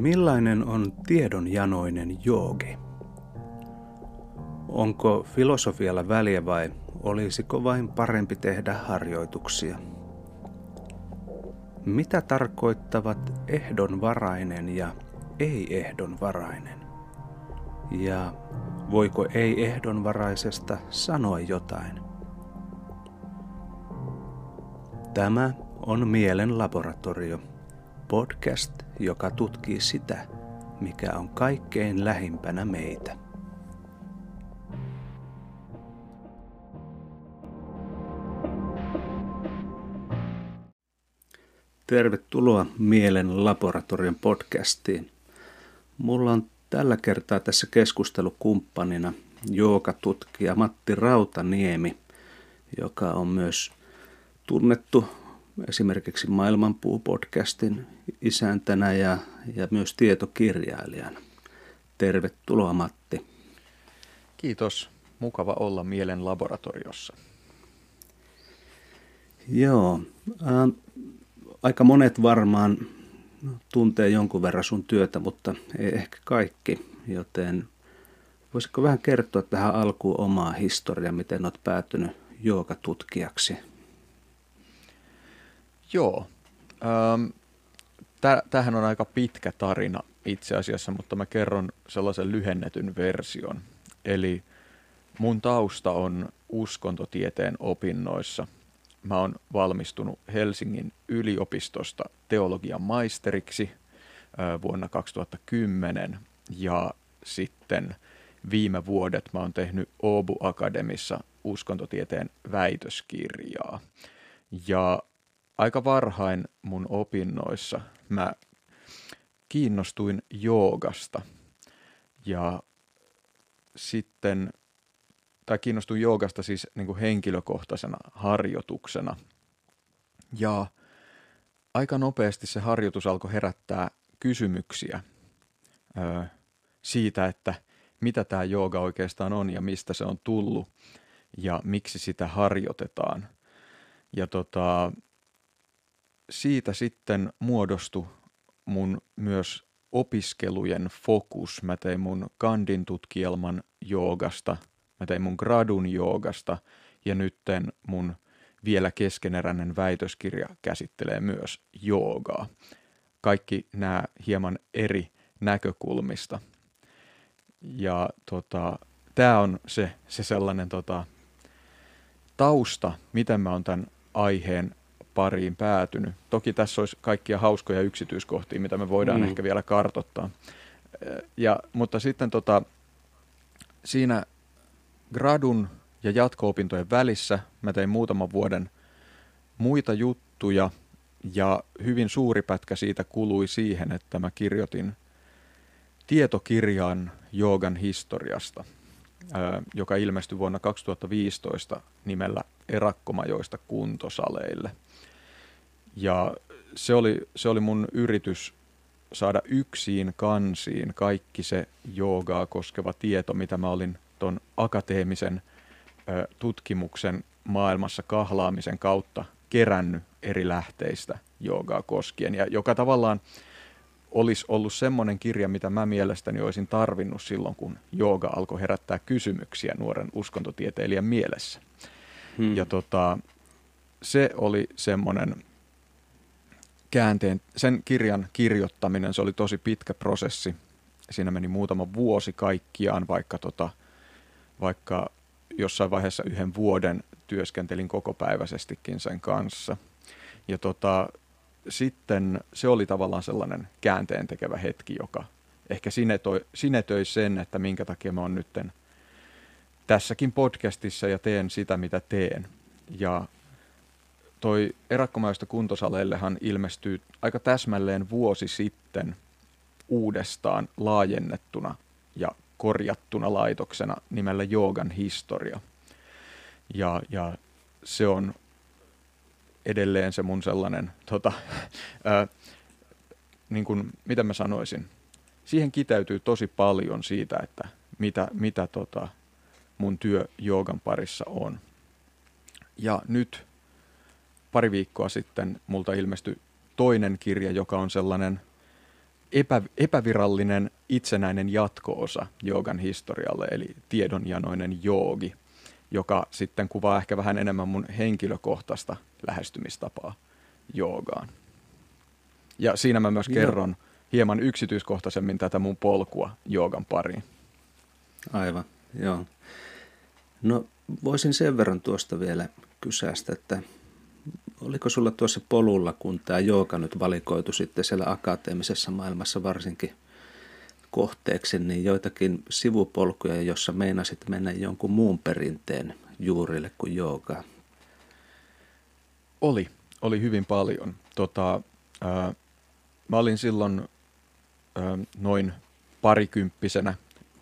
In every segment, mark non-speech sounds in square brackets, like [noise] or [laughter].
Millainen on tiedonjanoinen joogi? Onko filosofialla väliä vai olisiko vain parempi tehdä harjoituksia? Mitä tarkoittavat ehdonvarainen ja ei-ehdonvarainen? Ja voiko ei-ehdonvaraisesta sanoa jotain? Tämä on Mielen laboratorio, podcast, joka tutkii sitä, mikä on kaikkein lähimpänä meitä. Tervetuloa Mielen laboratorion podcastiin. Mulla on tällä kertaa tässä keskustelukumppanina joogatutkija Matti Rautaniemi, joka on myös tunnettu esimerkiksi Maailmanpuu-podcastin isäntänä ja, ja myös tietokirjailijana. Tervetuloa Matti. Kiitos. Mukava olla Mielen laboratoriossa. Joo. Äh, aika monet varmaan tuntee jonkun verran sun työtä, mutta ei ehkä kaikki. Joten voisitko vähän kertoa tähän alkuun omaa historiaa, miten olet päätynyt joogatutkijaksi? Joo. Ähm, tämähän on aika pitkä tarina itse asiassa, mutta mä kerron sellaisen lyhennetyn version. Eli mun tausta on uskontotieteen opinnoissa. Mä oon valmistunut Helsingin yliopistosta teologian maisteriksi vuonna 2010 ja sitten viime vuodet mä oon tehnyt Oobu Akademissa uskontotieteen väitöskirjaa. Ja aika varhain mun opinnoissa mä kiinnostuin joogasta ja sitten, tai kiinnostuin joogasta siis niin kuin henkilökohtaisena harjoituksena. Ja aika nopeasti se harjoitus alkoi herättää kysymyksiä ö, siitä, että mitä tämä jooga oikeastaan on ja mistä se on tullut ja miksi sitä harjoitetaan. Ja tota, siitä sitten muodostui mun myös opiskelujen fokus. Mä tein mun kandin tutkielman joogasta, mä tein mun gradun joogasta ja nytten mun vielä keskeneräinen väitöskirja käsittelee myös joogaa. Kaikki nämä hieman eri näkökulmista. Ja tota, tämä on se, se sellainen tota, tausta, miten mä oon tämän aiheen pariin päätynyt. Toki tässä olisi kaikkia hauskoja yksityiskohtia, mitä me voidaan mm. ehkä vielä kartottaa. Ja, mutta sitten tota, siinä gradun ja jatko-opintojen välissä mä tein muutaman vuoden muita juttuja ja hyvin suuri pätkä siitä kului siihen, että mä kirjoitin tietokirjan joogan historiasta, joka ilmestyi vuonna 2015 nimellä Erakkomajoista kuntosaleille – ja se oli, se oli mun yritys saada yksin kansiin kaikki se joogaa koskeva tieto, mitä mä olin ton akateemisen ö, tutkimuksen maailmassa kahlaamisen kautta kerännyt eri lähteistä joogaa koskien. Ja joka tavallaan olisi ollut semmoinen kirja, mitä mä mielestäni olisin tarvinnut silloin, kun jooga alkoi herättää kysymyksiä nuoren uskontotieteilijän mielessä. Hmm. Ja tota, se oli semmoinen käänteen, sen kirjan kirjoittaminen, se oli tosi pitkä prosessi. Siinä meni muutama vuosi kaikkiaan, vaikka, tota, vaikka jossain vaiheessa yhden vuoden työskentelin kokopäiväisestikin sen kanssa. Ja tota, sitten se oli tavallaan sellainen käänteen tekevä hetki, joka ehkä sinetöi, sinetöi sen, että minkä takia mä oon nytten tässäkin podcastissa ja teen sitä, mitä teen. Ja toi erakkomaista kuntosaleillehan ilmestyy aika täsmälleen vuosi sitten uudestaan laajennettuna ja korjattuna laitoksena nimellä Joogan historia. Ja, ja se on edelleen se mun sellainen, tota, [laughs] ää, niin kuin, mitä mä sanoisin, siihen kiteytyy tosi paljon siitä, että mitä, mitä tota, mun työ joogan parissa on. Ja nyt pari viikkoa sitten multa ilmestyi toinen kirja, joka on sellainen epä, epävirallinen itsenäinen jatko-osa joogan historialle, eli tiedonjanoinen joogi, joka sitten kuvaa ehkä vähän enemmän mun henkilökohtaista lähestymistapaa joogaan. Ja siinä mä myös kerron Joo. hieman yksityiskohtaisemmin tätä mun polkua joogan pariin. Aivan, joo. No voisin sen verran tuosta vielä kysästä, että oliko sulla tuossa polulla, kun tämä jooga nyt valikoitu sitten siellä akateemisessa maailmassa varsinkin kohteeksi, niin joitakin sivupolkuja, jossa meinasit mennä jonkun muun perinteen juurille kuin jooga? Oli, oli hyvin paljon. Tota, ää, mä olin silloin ää, noin parikymppisenä,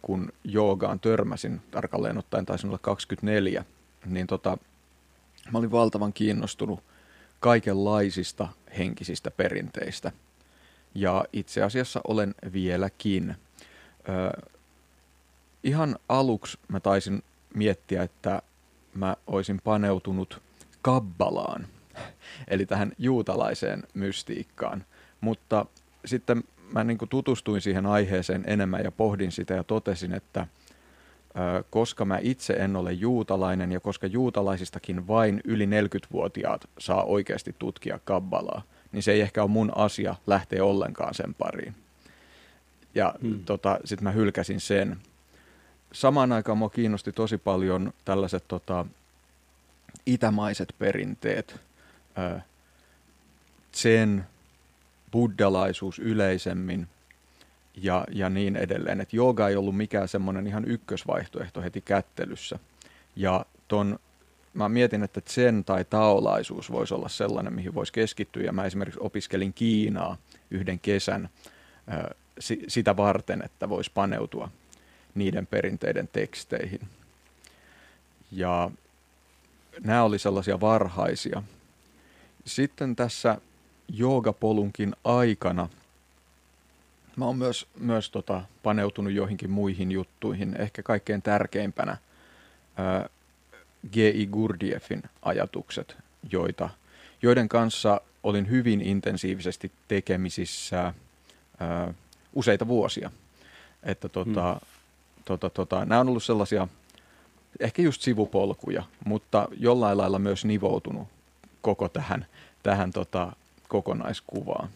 kun joogaan törmäsin, tarkalleen ottaen taisin olla 24, niin tota, mä olin valtavan kiinnostunut kaikenlaisista henkisistä perinteistä. Ja itse asiassa olen vieläkin. Ö, ihan aluksi mä taisin miettiä, että mä olisin paneutunut kabbalaan, eli tähän juutalaiseen mystiikkaan. Mutta sitten mä niin tutustuin siihen aiheeseen enemmän ja pohdin sitä ja totesin, että – koska mä itse en ole juutalainen ja koska juutalaisistakin vain yli 40-vuotiaat saa oikeasti tutkia kabbalaa, niin se ei ehkä ole mun asia lähteä ollenkaan sen pariin. Ja hmm. tota, sitten mä hylkäsin sen. Samaan aikaan mua kiinnosti tosi paljon tällaiset tota, itämaiset perinteet, sen buddhalaisuus yleisemmin – ja, ja niin edelleen. Et jooga ei ollut mikään semmoinen ihan ykkösvaihtoehto heti kättelyssä. Ja ton, mä mietin, että sen tai taolaisuus voisi olla sellainen, mihin voisi keskittyä. Ja mä esimerkiksi opiskelin Kiinaa yhden kesän ö, si, sitä varten, että voisi paneutua niiden perinteiden teksteihin. Ja nämä oli sellaisia varhaisia. Sitten tässä joogapolunkin aikana – Mä oon myös, myös tota, paneutunut joihinkin muihin juttuihin. Ehkä kaikkein tärkeimpänä ää, G.I. Gurdieffin ajatukset, joita, joiden kanssa olin hyvin intensiivisesti tekemisissä ää, useita vuosia. Että tota, hmm. tota, tota, nämä on ollut sellaisia ehkä just sivupolkuja, mutta jollain lailla myös nivoutunut koko tähän, tähän tota, kokonaiskuvaan.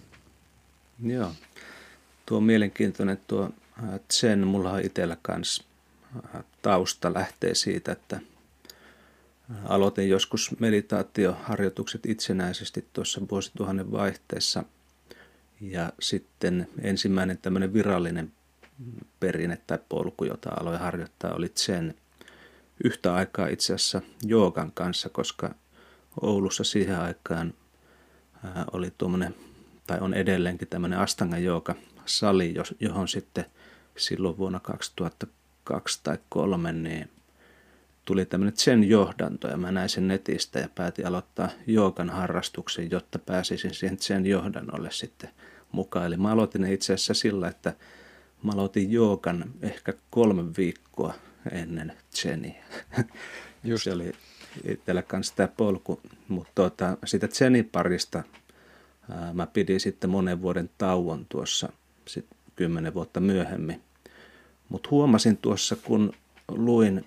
Joo. Tuo mielenkiintoinen tuo Zen, mulla on itsellä kanssa tausta lähtee siitä, että aloitin joskus meditaatioharjoitukset itsenäisesti tuossa vuosituhannen vaihteessa. Ja sitten ensimmäinen tämmöinen virallinen perinne tai polku, jota aloin harjoittaa, oli Zen. Yhtä aikaa itse asiassa joogan kanssa, koska Oulussa siihen aikaan oli tuommoinen, tai on edelleenkin tämmöinen Astanga jooga sali, johon sitten silloin vuonna 2002 tai 2003 niin tuli tämmöinen sen johdanto ja mä näin sen netistä ja päätin aloittaa joogan harrastuksen, jotta pääsisin siihen sen johdannolle sitten mukaan. Eli mä aloitin itse asiassa sillä, että mä aloitin joogan ehkä kolme viikkoa ennen Zeniä. [laughs] Just. Se oli itsellä kanssa tämä polku, mutta tuota, sitä Zenin parista ää, mä pidin sitten monen vuoden tauon tuossa – sitten kymmenen vuotta myöhemmin. Mutta huomasin tuossa, kun luin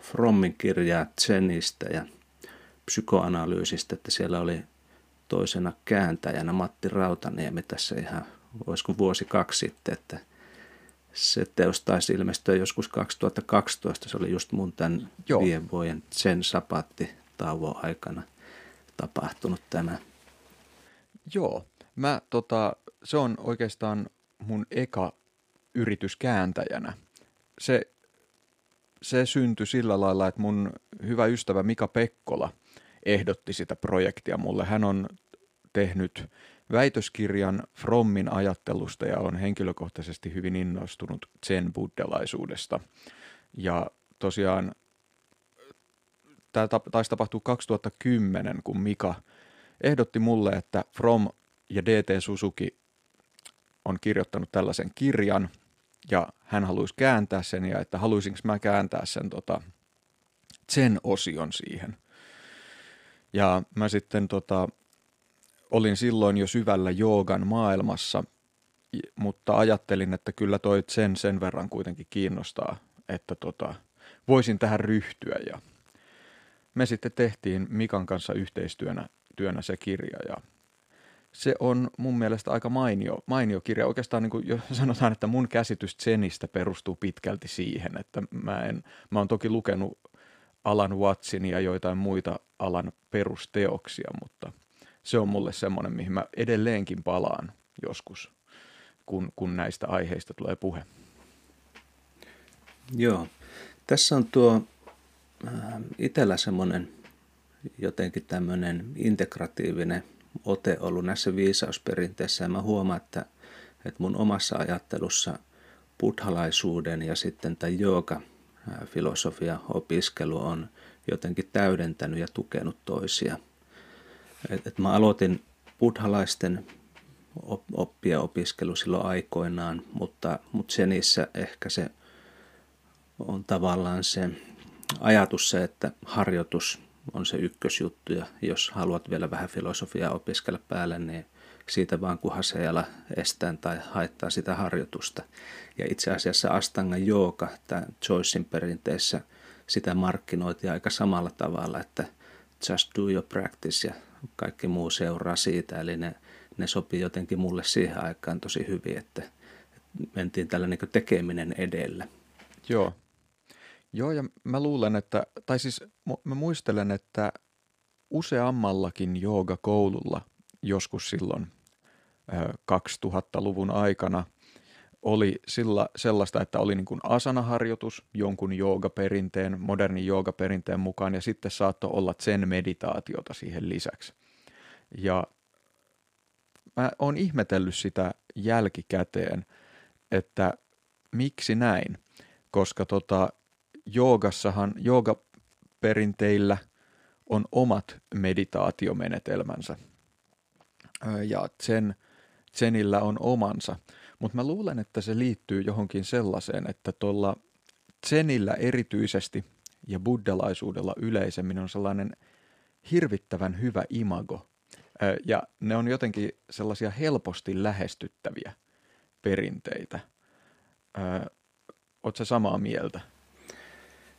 Frommin kirjaa Zenistä ja psykoanalyysistä, että siellä oli toisena kääntäjänä Matti Rautaniemi tässä ihan, olisiko vuosi kaksi sitten, että se teos taisi ilmestyä joskus 2012, se oli just mun tämän Joo. viiden vuoden sen sapatti tauon aikana tapahtunut tämä. Joo, mä tota, se on oikeastaan mun eka yritys kääntäjänä. Se, se syntyi sillä lailla, että mun hyvä ystävä Mika Pekkola ehdotti sitä projektia mulle. Hän on tehnyt väitöskirjan Frommin ajattelusta ja on henkilökohtaisesti hyvin innostunut zen buddhalaisuudesta. Ja tosiaan tämä taisi tapahtua 2010, kun Mika ehdotti mulle, että From ja DT Suzuki on kirjoittanut tällaisen kirjan ja hän haluaisi kääntää sen ja että haluaisinko mä kääntää sen tota, sen osion siihen. Ja mä sitten tota, olin silloin jo syvällä joogan maailmassa mutta ajattelin, että kyllä toi sen sen verran kuitenkin kiinnostaa, että tota, voisin tähän ryhtyä ja me sitten tehtiin Mikan kanssa yhteistyönä työnä se kirja ja se on mun mielestä aika mainio, mainio kirja. Oikeastaan niin kuin jo [laughs] sanotaan, että mun käsitys Zenistä perustuu pitkälti siihen, että mä, en, mä oon toki lukenut Alan Wattsin ja joitain muita alan perusteoksia, mutta se on mulle semmoinen, mihin mä edelleenkin palaan joskus, kun, kun näistä aiheista tulee puhe. Joo. Tässä on tuo äh, itsellä semmoinen jotenkin tämmöinen integratiivinen ote ollut näissä viisausperinteissä. Ja mä huomaan, että, että mun omassa ajattelussa buddhalaisuuden ja sitten tämä jooga filosofia opiskelu on jotenkin täydentänyt ja tukenut toisia. Et, et mä aloitin buddhalaisten oppia opiskelu silloin aikoinaan, mutta, mutta se niissä ehkä se on tavallaan se ajatus se, että harjoitus on se ykkösjuttu ja jos haluat vielä vähän filosofiaa opiskella päälle, niin siitä vaan kuhaseella estään tai haittaa sitä harjoitusta. Ja itse asiassa Astanga Jooga, tämä Joycein perinteessä, sitä markkinoitiin aika samalla tavalla, että just do your practice ja kaikki muu seuraa siitä. Eli ne, ne sopii jotenkin mulle siihen aikaan tosi hyvin, että mentiin tällä niin tekeminen edellä. Joo, Joo, ja mä luulen, että, tai siis mä muistelen, että useammallakin joogakoululla joskus silloin 2000-luvun aikana oli sillä, sellaista, että oli niin kuin asanaharjoitus jonkun joogaperinteen, modernin joogaperinteen mukaan, ja sitten saattoi olla sen meditaatiota siihen lisäksi. Ja mä oon ihmetellyt sitä jälkikäteen, että miksi näin, koska tota, joogassahan, joogaperinteillä on omat meditaatiomenetelmänsä ja sen, senillä on omansa. Mutta mä luulen, että se liittyy johonkin sellaiseen, että tuolla Zenillä erityisesti ja buddhalaisuudella yleisemmin on sellainen hirvittävän hyvä imago. Ja ne on jotenkin sellaisia helposti lähestyttäviä perinteitä. Oletko samaa mieltä?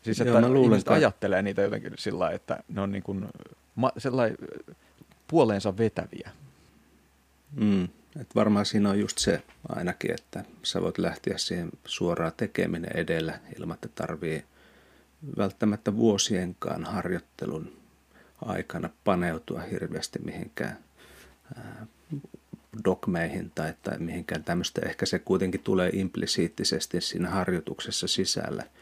Siis että Joo, luulen, ihmiset että... ajattelee niitä jotenkin sillä että ne on niin kuin, ma, puoleensa vetäviä. Mm. Et varmaan siinä on just se ainakin, että sä voit lähteä siihen suoraan tekeminen edellä ilman, että tarvii välttämättä vuosienkaan harjoittelun aikana paneutua hirveästi mihinkään ää, dogmeihin tai, tai mihinkään tämmöistä. Ehkä se kuitenkin tulee implisiittisesti siinä harjoituksessa sisällä –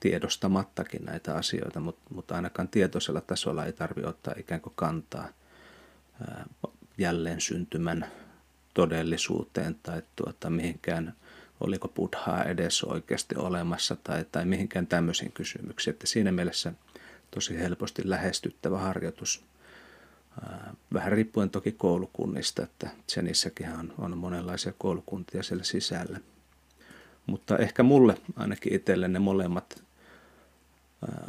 tiedostamattakin näitä asioita, mutta, mutta ainakaan tietoisella tasolla ei tarvitse ottaa ikään kuin kantaa jälleen syntymän todellisuuteen tai tuota, mihinkään, oliko buddhaa edes oikeasti olemassa tai, tai mihinkään tämmöisiin kysymyksiin. Että siinä mielessä tosi helposti lähestyttävä harjoitus. Vähän riippuen toki koulukunnista, että Zenissäkin on, on monenlaisia koulukuntia siellä sisällä. Mutta ehkä mulle ainakin itselle ne molemmat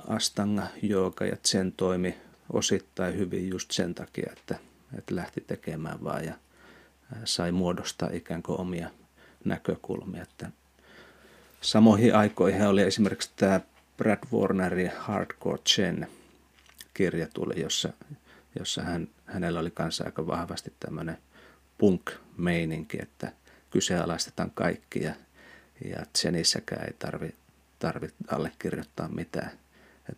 Astanga, Jooga ja Zen toimi osittain hyvin just sen takia, että, että lähti tekemään vaan ja sai muodostaa ikään kuin omia näkökulmia. Että samoihin aikoihin oli esimerkiksi tämä Brad Warnerin Hardcore Chen kirja tuli, jossa, jossa hän, hänellä oli kanssa aika vahvasti tämmöinen punk-meininki, että kyseenalaistetaan kaikki ja ja Zenissäkään ei tarvi, tarvi allekirjoittaa mitään. Et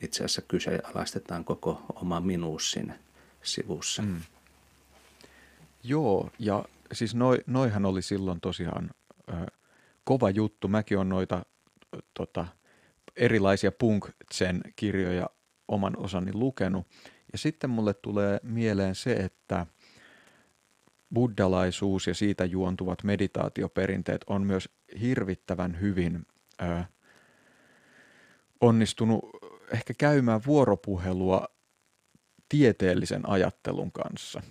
itse asiassa kyseenalaistetaan koko oma minuus siinä sivussa. Mm. Joo, ja siis noi, noihan oli silloin tosiaan ö, kova juttu. Mäkin olen noita ö, tota, erilaisia punk kirjoja oman osani lukenut. Ja sitten mulle tulee mieleen se, että buddhalaisuus ja siitä juontuvat meditaatioperinteet on myös hirvittävän hyvin ö, onnistunut ehkä käymään vuoropuhelua tieteellisen ajattelun kanssa.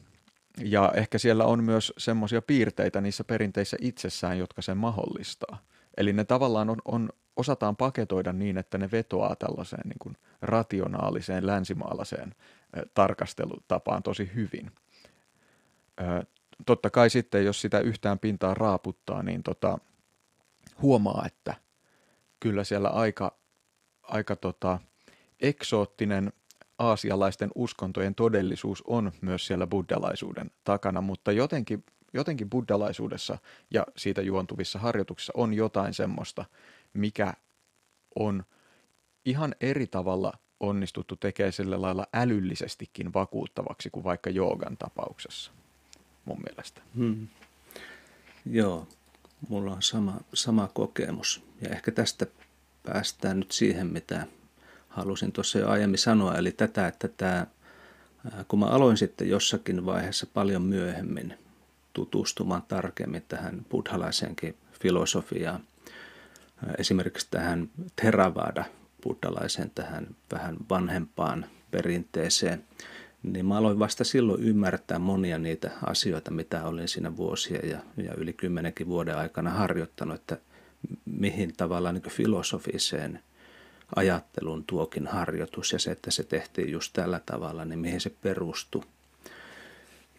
Ja ehkä siellä on myös semmoisia piirteitä niissä perinteissä itsessään, jotka sen mahdollistaa. Eli ne tavallaan on, on, osataan paketoida niin, että ne vetoaa tällaiseen niin kuin rationaaliseen länsimaalaiseen tarkastelutapaan tosi hyvin. Totta kai sitten, jos sitä yhtään pintaa raaputtaa, niin tota, huomaa, että kyllä siellä aika, aika tota, eksoottinen aasialaisten uskontojen todellisuus on myös siellä buddhalaisuuden takana, mutta jotenkin, jotenkin buddhalaisuudessa ja siitä juontuvissa harjoituksissa on jotain semmoista, mikä on ihan eri tavalla onnistuttu tekemään sillä lailla älyllisestikin vakuuttavaksi kuin vaikka joogan tapauksessa, mun mielestä. Hmm. Joo, mulla on sama, sama kokemus. Ja ehkä tästä päästään nyt siihen, mitä halusin tuossa jo aiemmin sanoa, eli tätä, että tämä, kun mä aloin sitten jossakin vaiheessa paljon myöhemmin tutustumaan tarkemmin tähän buddhalaiseenkin filosofiaan, esimerkiksi tähän Theravada buddhalaisen tähän vähän vanhempaan perinteeseen, niin mä aloin vasta silloin ymmärtää monia niitä asioita, mitä olin siinä vuosia ja, ja yli kymmenenkin vuoden aikana harjoittanut, että mihin tavallaan niin filosofiseen ajattelun tuokin harjoitus ja se, että se tehtiin just tällä tavalla, niin mihin se perustui.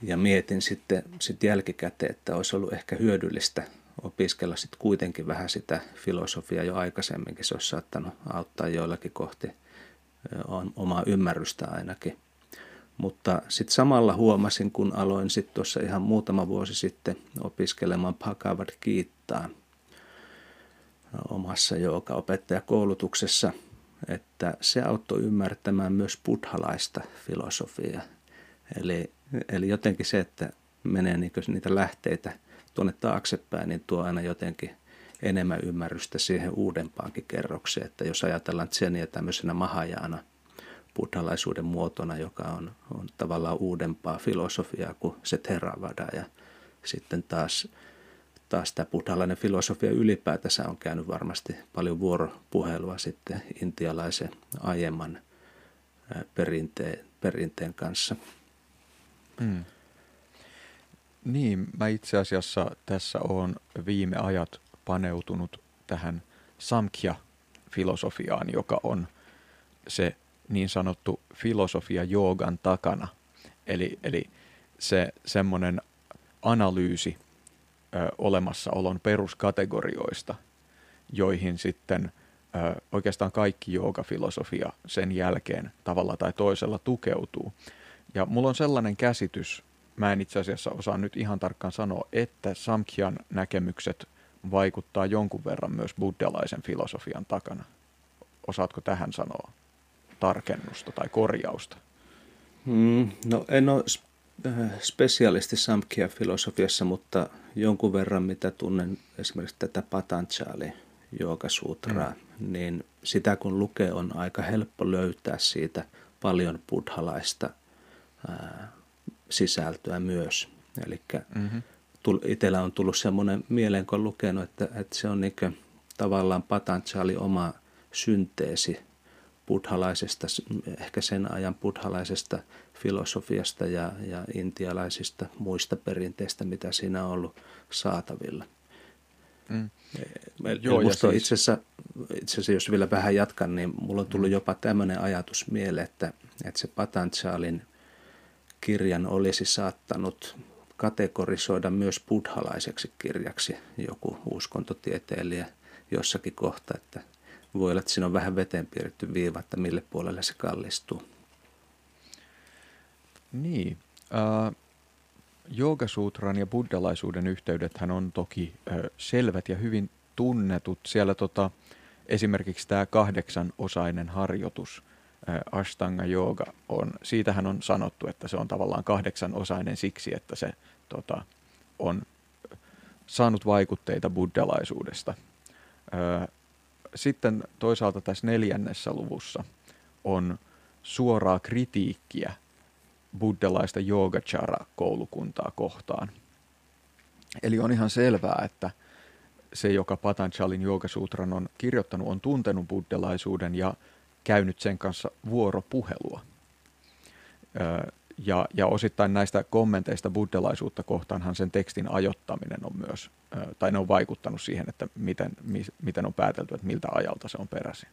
Ja mietin sitten sit jälkikäteen, että olisi ollut ehkä hyödyllistä opiskella sitten kuitenkin vähän sitä filosofiaa jo aikaisemminkin. Se olisi saattanut auttaa joillakin kohti omaa ymmärrystä ainakin. Mutta sitten samalla huomasin, kun aloin sitten tuossa ihan muutama vuosi sitten opiskelemaan Bhagavad Gittaa omassa opettajakoulutuksessa, että se auttoi ymmärtämään myös buddhalaista filosofiaa. Eli, eli jotenkin se, että menee niitä lähteitä tuonne taaksepäin, niin tuo aina jotenkin enemmän ymmärrystä siihen uudempaankin kerrokseen. Että jos ajatellaan Tseniä tämmöisenä mahajaana buddhalaisuuden muotona, joka on, on tavallaan uudempaa filosofiaa kuin se Theravada ja sitten taas taas tämä buddhalainen filosofia ylipäätänsä on käynyt varmasti paljon vuoropuhelua sitten intialaisen aiemman perinteen, perinteen kanssa. Mm. Niin, mä itse asiassa tässä on viime ajat paneutunut tähän Samkhya-filosofiaan, joka on se niin sanottu filosofia joogan takana. Eli, eli se semmoinen analyysi ö, olemassaolon peruskategorioista, joihin sitten ö, oikeastaan kaikki joogafilosofia sen jälkeen tavalla tai toisella tukeutuu. Ja mulla on sellainen käsitys, mä en itse asiassa osaa nyt ihan tarkkaan sanoa, että Samkhyan näkemykset vaikuttaa jonkun verran myös buddhalaisen filosofian takana. Osaatko tähän sanoa tarkennusta tai korjausta? Mm, no en ole äh, spesialisti Samkhya-filosofiassa, mutta jonkun verran mitä tunnen esimerkiksi tätä Patanjali Joogasutraa, mm. niin sitä kun lukee on aika helppo löytää siitä paljon buddhalaista ää, sisältöä myös. Eli mm-hmm. itsellä on tullut semmoinen mieleen, kun on lukenut, että, että se on niin tavallaan Patanjali oma synteesi buddhalaisesta, ehkä sen ajan buddhalaisesta filosofiasta ja, ja intialaisista muista perinteistä, mitä siinä on ollut saatavilla. Mm. Joo, ja siis... itse, asiassa, itse asiassa, jos vielä vähän jatkan, niin mulla on tullut mm. jopa tämmöinen ajatus mieleen, että, että se Patanjalin kirjan olisi saattanut kategorisoida myös buddhalaiseksi kirjaksi joku uskontotieteilijä jossakin kohta, että voi olla, että siinä on vähän veteen piirretty viiva, että mille puolelle se kallistuu. Niin. Äh, Joogasutran ja buddhalaisuuden yhteydethän on toki äh, selvät ja hyvin tunnetut. Siellä tota, esimerkiksi tämä kahdeksanosainen harjoitus, äh, Ashtanga Yoga, on, siitähän on sanottu, että se on tavallaan kahdeksanosainen siksi, että se tota, on saanut vaikutteita buddhalaisuudesta. Äh, sitten toisaalta tässä neljännessä luvussa on suoraa kritiikkiä buddhalaista yogachara-koulukuntaa kohtaan. Eli on ihan selvää, että se, joka Patanjalin Joogasutran on kirjoittanut, on tuntenut buddhalaisuuden ja käynyt sen kanssa vuoropuhelua. Ja, ja osittain näistä kommenteista buddhalaisuutta kohtaanhan sen tekstin ajottaminen on myös, tai ne on vaikuttanut siihen, että miten, miten on päätelty, että miltä ajalta se on peräisin.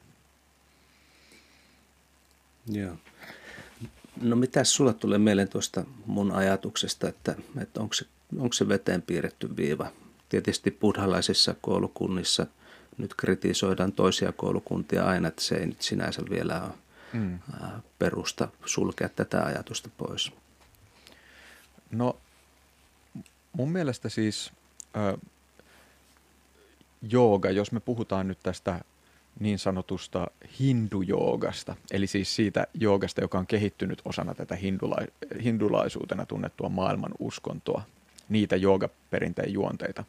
Joo. No mitä sulla tulee mieleen tuosta mun ajatuksesta, että, että onko se onko se veteen piirretty viiva. Tietysti buddhalaisissa koulukunnissa nyt kritisoidaan toisia koulukuntia aina, että se ei nyt sinänsä vielä ole mm. perusta sulkea tätä ajatusta pois. No mun mielestä siis äh, jooga, jos me puhutaan nyt tästä niin sanotusta hindujoogasta, eli siis siitä joogasta, joka on kehittynyt osana tätä hindula- hindulaisuutena tunnettua maailman uskontoa, niitä joogaperinteen juonteita.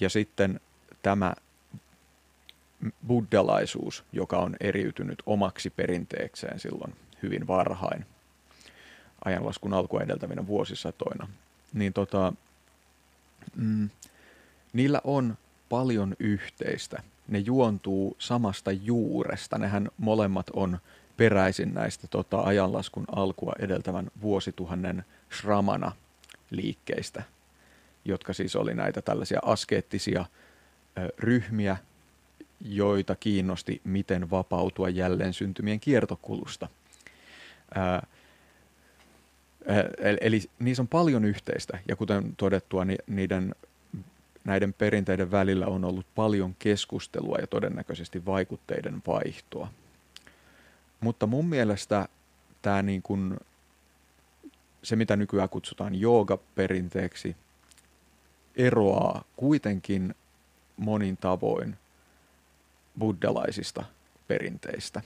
Ja sitten tämä buddhalaisuus, joka on eriytynyt omaksi perinteekseen silloin hyvin varhain ajanlaskun alkua edeltävinä vuosisatoina, niin tota, mm, niillä on paljon yhteistä. Ne juontuu samasta juuresta. Nehän molemmat on peräisin näistä tota, ajanlaskun alkua edeltävän vuosituhannen shramana liikkeistä, jotka siis oli näitä tällaisia askeettisia ö, ryhmiä, joita kiinnosti, miten vapautua jälleen syntymien kiertokulusta. Ää, eli, niissä on paljon yhteistä, ja kuten todettua, niin niiden näiden perinteiden välillä on ollut paljon keskustelua ja todennäköisesti vaikutteiden vaihtoa. Mutta mun mielestä tämä niin kuin, se, mitä nykyään kutsutaan joogaperinteeksi, eroaa kuitenkin monin tavoin buddhalaisista perinteistä.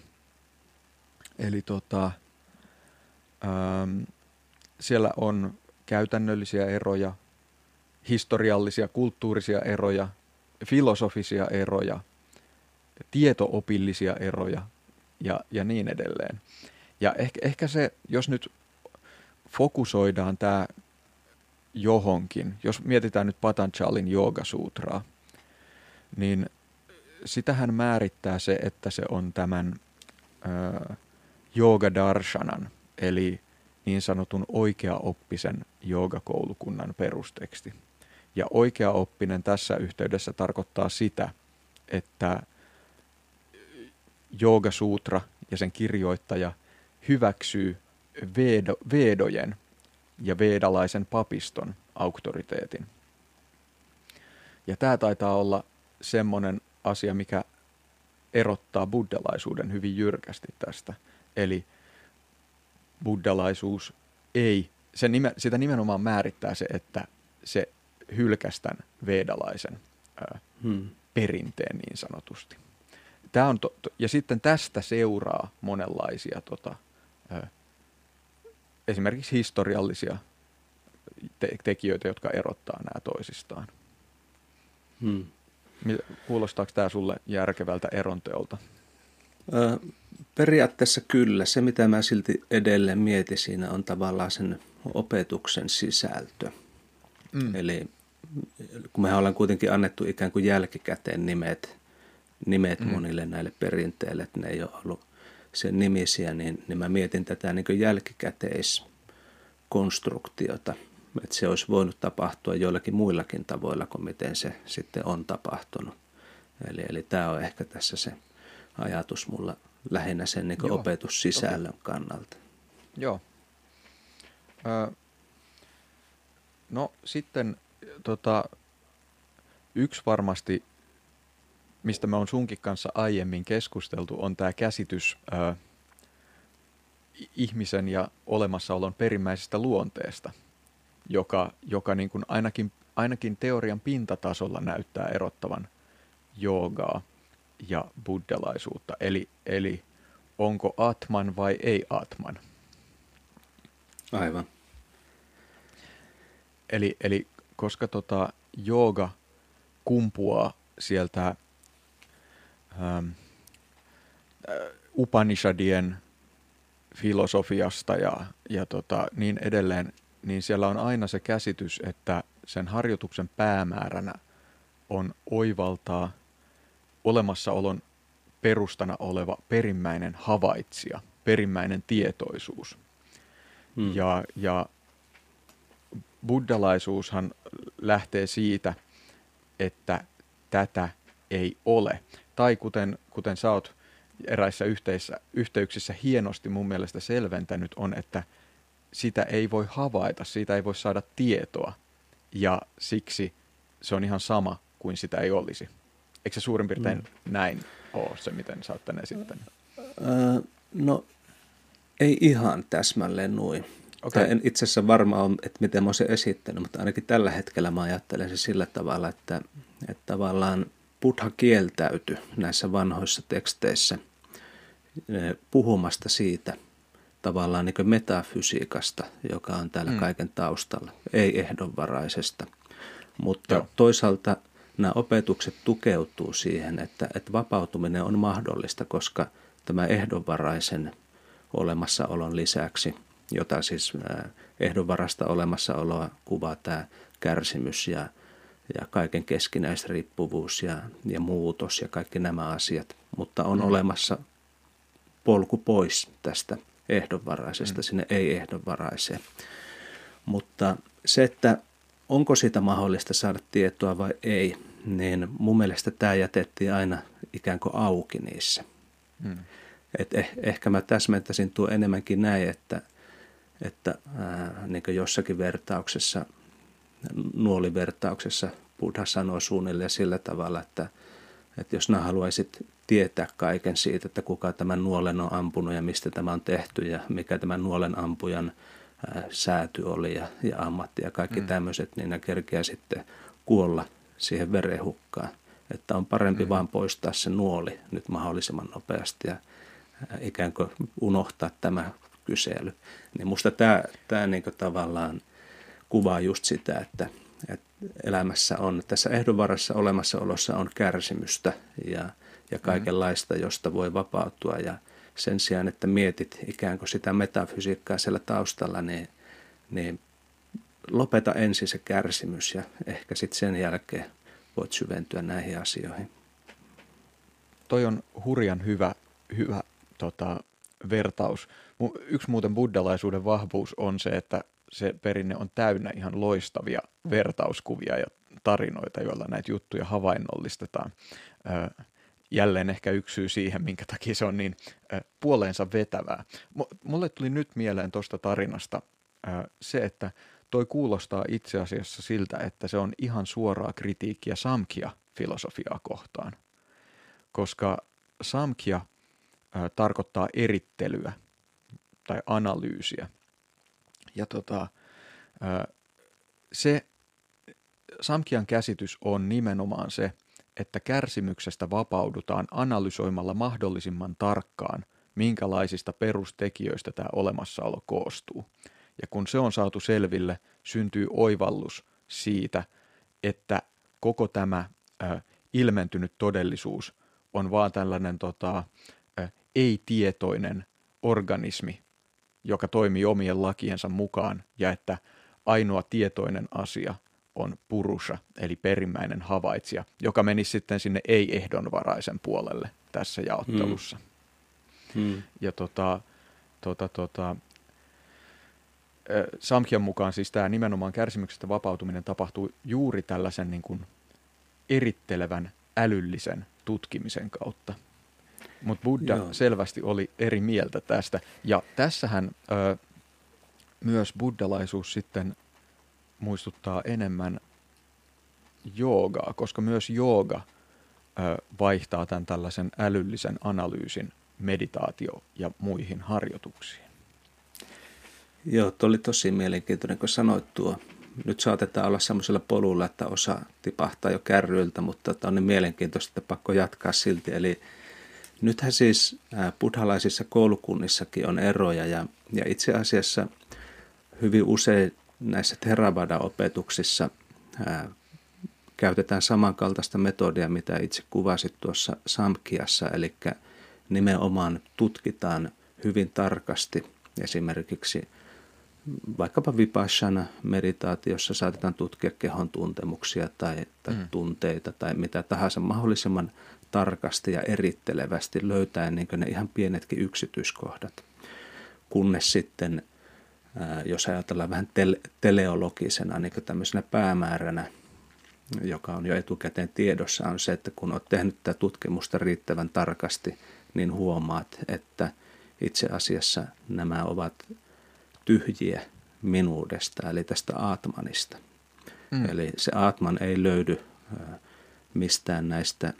Eli tota, ähm, siellä on käytännöllisiä eroja, historiallisia, kulttuurisia eroja, filosofisia eroja, tietoopillisia eroja ja, ja niin edelleen. Ja ehkä, ehkä se, jos nyt fokusoidaan tämä johonkin, jos mietitään nyt Patanjalin Sutraa, niin sitähän määrittää se, että se on tämän ö, darshanan, eli niin sanotun oikeaoppisen joogakoulukunnan perusteksti. Ja oikeaoppinen tässä yhteydessä tarkoittaa sitä, että Sutra ja sen kirjoittaja hyväksyy vedo, vedojen ja vedalaisen papiston auktoriteetin. Ja tämä taitaa olla semmoinen asia, mikä erottaa buddhalaisuuden hyvin jyrkästi tästä. Eli buddhalaisuus ei, se nime, sitä nimenomaan määrittää se, että se hylkästän vedalaisen ää, hmm. perinteen niin sanotusti. Tämä on to, to, ja sitten tästä seuraa monenlaisia tota, ää, esimerkiksi historiallisia te- tekijöitä, jotka erottaa nämä toisistaan. Hmm. Kuulostaako tämä sulle järkevältä eronteolta? Periaatteessa kyllä. Se, mitä mä silti edelleen mietin siinä, on tavallaan sen opetuksen sisältö. Mm. Eli kun mehän ollaan kuitenkin annettu ikään kuin jälkikäteen nimet, nimet mm. monille näille perinteille, että ne ei ole ollut sen nimisiä, niin, niin mä mietin tätä niin jälkikäteiskonstruktiota, että se olisi voinut tapahtua joillakin muillakin tavoilla kuin miten se sitten on tapahtunut. Eli, eli tämä on ehkä tässä se ajatus mulla lähinnä sen niin opetussisällön okay. kannalta. Joo. Ö, no sitten tota, yksi varmasti, mistä me on sunkin kanssa aiemmin keskusteltu, on tämä käsitys ö, ihmisen ja olemassaolon perimmäisestä luonteesta, joka, joka niin kuin ainakin, ainakin teorian pintatasolla näyttää erottavan joogaa ja buddhalaisuutta. Eli, eli onko atman vai ei atman. Aivan. Eli, eli koska tota jooga kumpuaa sieltä ähm, äh, Upanishadien filosofiasta ja, ja tota, niin edelleen, niin siellä on aina se käsitys, että sen harjoituksen päämääränä on oivaltaa olemassaolon perustana oleva perimmäinen havaitsija, perimmäinen tietoisuus. Hmm. Ja, ja buddhalaisuushan lähtee siitä, että tätä ei ole. Tai kuten, kuten sä oot eräissä yhteissä, yhteyksissä hienosti mun mielestä selventänyt, on, että sitä ei voi havaita, siitä ei voi saada tietoa. ja siksi se on ihan sama kuin sitä ei olisi. Eikö se suurin piirtein mm. näin ole se, miten sä oot tänne esittänyt? Öö, no ei ihan täsmälleen noin. Okay. en itse asiassa varma että miten mä sen esittänyt, mutta ainakin tällä hetkellä mä ajattelen se sillä tavalla, että, että tavallaan Buddha kieltäytyi näissä vanhoissa teksteissä puhumasta siitä tavallaan niin metafysiikasta, joka on täällä mm. kaiken taustalla, ei ehdonvaraisesta. Mutta Joo. toisaalta nämä opetukset tukeutuu siihen, että, että vapautuminen on mahdollista, koska tämä ehdonvaraisen olemassaolon lisäksi, jota siis ehdonvarasta olemassaoloa kuvaa tämä kärsimys ja, ja kaiken keskinäisriippuvuus ja, ja muutos ja kaikki nämä asiat, mutta on mm. olemassa polku pois tästä ehdonvaraisesta mm. sinne ei-ehdonvaraiseen. Mutta se, että onko siitä mahdollista saada tietoa vai ei, niin mun mielestä tämä jätettiin aina ikään kuin auki niissä. Mm. Et eh, ehkä mä täsmentäisin tuo enemmänkin näin, että, että ää, niin jossakin vertauksessa, nuolivertauksessa Buddha sanoo suunnilleen sillä tavalla, että, että jos nämä haluaisit tietää kaiken siitä, että kuka tämän nuolen on ampunut ja mistä tämä on tehty ja mikä tämän nuolen ampujan ää, sääty oli ja, ja ammatti ja kaikki mm. tämmöiset, niin ne kerkeää sitten kuolla siihen verenhukkaan. Että on parempi mm. vaan poistaa se nuoli nyt mahdollisimman nopeasti ja ikään kuin unohtaa tämä kysely. Niin musta tämä, tämä niin tavallaan kuvaa just sitä, että, että elämässä on, tässä ehdonvarassa olemassaolossa on kärsimystä ja, ja mm. kaikenlaista, josta voi vapautua ja sen sijaan, että mietit ikään kuin sitä metafysiikkaa siellä taustalla, niin, niin lopeta ensin se kärsimys ja ehkä sitten sen jälkeen voit syventyä näihin asioihin. Toi on hurjan hyvä, hyvä tota, vertaus. Yksi muuten buddhalaisuuden vahvuus on se, että se perinne on täynnä ihan loistavia vertauskuvia ja tarinoita, joilla näitä juttuja havainnollistetaan. Jälleen ehkä yksi syy siihen, minkä takia se on niin puoleensa vetävää. Mulle tuli nyt mieleen tuosta tarinasta se, että toi kuulostaa itse asiassa siltä, että se on ihan suoraa kritiikkiä Samkhya-filosofiaa kohtaan. Koska Samkhya – tarkoittaa erittelyä tai analyysiä. Ja tota, se Samkian käsitys on nimenomaan se, että kärsimyksestä vapaudutaan analysoimalla mahdollisimman tarkkaan, minkälaisista perustekijöistä tämä olemassaolo koostuu. Ja kun se on saatu selville, syntyy oivallus siitä, että koko tämä ö, ilmentynyt todellisuus on vaan tällainen tota, ei-tietoinen organismi, joka toimii omien lakiensa mukaan, ja että ainoa tietoinen asia on purusha, eli perimmäinen havaitsija, joka meni sitten sinne ei-ehdonvaraisen puolelle tässä jaottelussa. Hmm. Hmm. Ja tota, tota, tota, Samkhian mukaan siis tämä nimenomaan kärsimyksestä vapautuminen tapahtuu juuri tällaisen niin kuin erittelevän älyllisen tutkimisen kautta. Mutta Buddha Joo. selvästi oli eri mieltä tästä. Ja tässähän ö, myös buddhalaisuus sitten muistuttaa enemmän joogaa, koska myös jooga vaihtaa tämän tällaisen älyllisen analyysin meditaatio ja muihin harjoituksiin. Joo, tuo oli tosi mielenkiintoinen, kun sanoit tuo. Nyt saatetaan olla semmoisella polulla, että osa tipahtaa jo kärryiltä, mutta tämä on niin mielenkiintoista, että pakko jatkaa silti. Eli Nythän siis buddhalaisissa koulukunnissakin on eroja ja, ja itse asiassa hyvin usein näissä Theravada-opetuksissa ää, käytetään samankaltaista metodia, mitä itse kuvasit tuossa Samkiassa, eli nimenomaan tutkitaan hyvin tarkasti esimerkiksi vaikkapa vipassana meditaatiossa saatetaan tutkia kehon tuntemuksia tai, tai mm. tunteita tai mitä tahansa mahdollisimman tarkasti ja erittelevästi löytäen niin ne ihan pienetkin yksityiskohdat. Kunnes sitten, jos ajatellaan vähän tele- teleologisena niin tämmöisenä päämääränä, joka on jo etukäteen tiedossa, on se, että kun olet tehnyt tätä tutkimusta riittävän tarkasti, niin huomaat, että itse asiassa nämä ovat tyhjiä minuudesta, eli tästä Aatmanista. Mm. Eli se Atman ei löydy mistään näistä,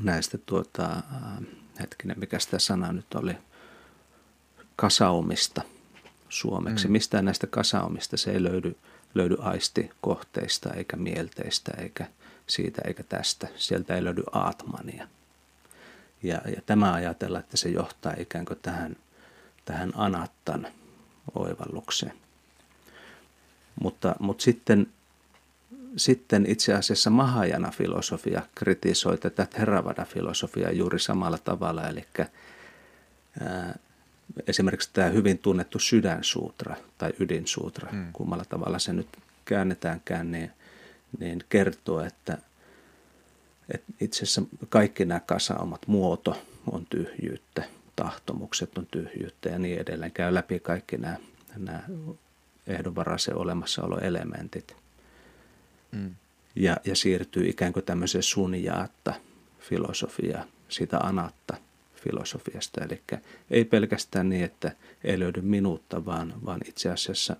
näistä tuota, hetkinen, mikä sitä sana nyt oli, kasaumista suomeksi. Mm. Mistään näistä kasaumista se ei löydy, löydy aistikohteista eikä mielteistä eikä siitä eikä tästä. Sieltä ei löydy Atmania. Ja, ja tämä ajatella, että se johtaa ikään kuin tähän, tähän anattan oivallukseen. Mutta, mutta sitten, sitten itse asiassa Mahajana filosofia kritisoi tätä Theravada-filosofiaa juuri samalla tavalla, eli esimerkiksi tämä hyvin tunnettu sydänsuutra tai ydinsuutra, mm. kummalla tavalla se nyt käännetäänkään, niin, niin kertoo, että, että itse asiassa kaikki nämä kasaumat, muoto on tyhjyyttä, tahtomukset on tyhjyyttä ja niin edelleen. Käy läpi kaikki nämä, nämä ehdonvaraisen olemassaoloelementit. Mm. Ja, ja siirtyy ikään kuin tämmöiseen sunjaatta filosofiaa, sitä anatta filosofiasta. Eli ei pelkästään niin, että ei löydy minuutta, vaan, vaan itse asiassa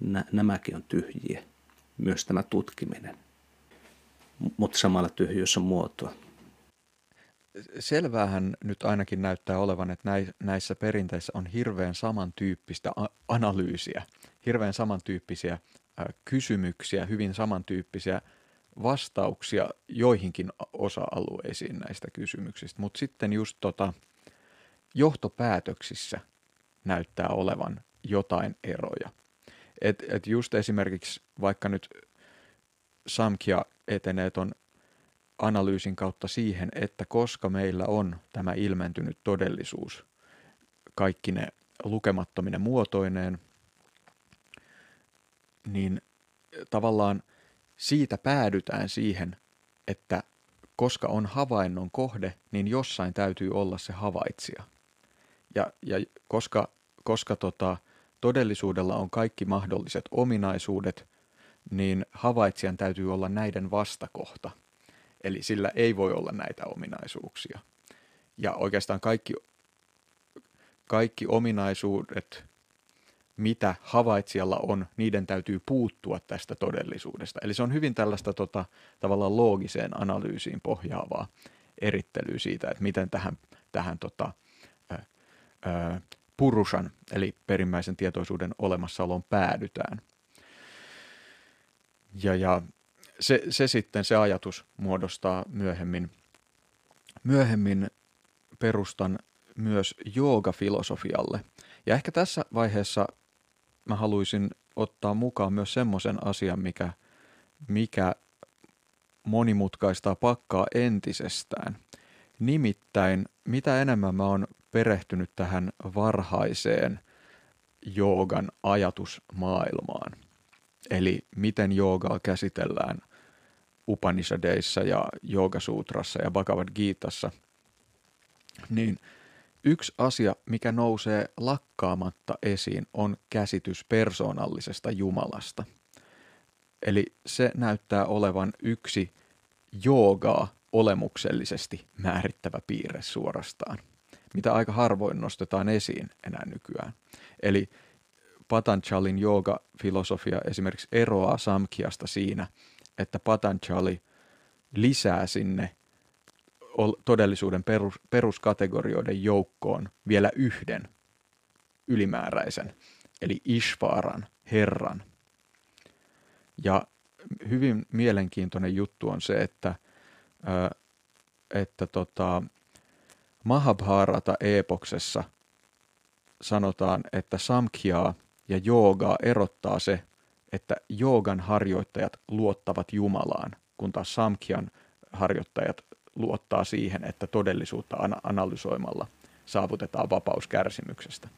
nä, nämäkin on tyhjiä. Myös tämä tutkiminen. Mutta samalla tyhjyys on muotoa. Selväähän nyt ainakin näyttää olevan, että näissä perinteissä on hirveän samantyyppistä analyysiä, hirveän samantyyppisiä kysymyksiä, hyvin samantyyppisiä vastauksia joihinkin osa-alueisiin näistä kysymyksistä, mutta sitten just tota, johtopäätöksissä näyttää olevan jotain eroja. Et, et just esimerkiksi vaikka nyt Samkia etenee ton analyysin kautta siihen, että koska meillä on tämä ilmentynyt todellisuus, kaikki ne lukemattominen muotoineen, niin tavallaan siitä päädytään siihen, että koska on havainnon kohde, niin jossain täytyy olla se havaitsija. Ja, ja koska, koska tota, todellisuudella on kaikki mahdolliset ominaisuudet, niin havaitsijan täytyy olla näiden vastakohta. Eli sillä ei voi olla näitä ominaisuuksia. Ja oikeastaan kaikki, kaikki ominaisuudet mitä havaitsijalla on, niiden täytyy puuttua tästä todellisuudesta. Eli se on hyvin tällaista tota, tavallaan loogiseen analyysiin pohjaavaa erittelyä siitä, että miten tähän, tähän tota, ä, ä, purushan, eli perimmäisen tietoisuuden olemassaoloon päädytään. Ja, ja se, se sitten, se ajatus muodostaa myöhemmin, myöhemmin perustan myös joogafilosofialle. Ja ehkä tässä vaiheessa mä haluaisin ottaa mukaan myös semmoisen asian, mikä, mikä monimutkaistaa pakkaa entisestään. Nimittäin, mitä enemmän mä oon perehtynyt tähän varhaiseen joogan ajatusmaailmaan, eli miten joogaa käsitellään Upanishadeissa ja Joogasutrassa ja Bhagavad Gitassa, niin – Yksi asia, mikä nousee lakkaamatta esiin, on käsitys persoonallisesta Jumalasta. Eli se näyttää olevan yksi joogaa olemuksellisesti määrittävä piirre suorastaan, mitä aika harvoin nostetaan esiin enää nykyään. Eli Patanjalin jooga-filosofia esimerkiksi eroaa Samkiasta siinä, että Patanjali lisää sinne todellisuuden perus, peruskategorioiden joukkoon vielä yhden ylimääräisen, eli Ishvaran, Herran. Ja hyvin mielenkiintoinen juttu on se, että, että tota, Mahabharata-epoksessa sanotaan, että Samkhyaa ja joogaa erottaa se, että joogan harjoittajat luottavat Jumalaan, kun taas Samkhyan harjoittajat luottaa siihen, että todellisuutta analysoimalla saavutetaan vapaus kärsimyksestä.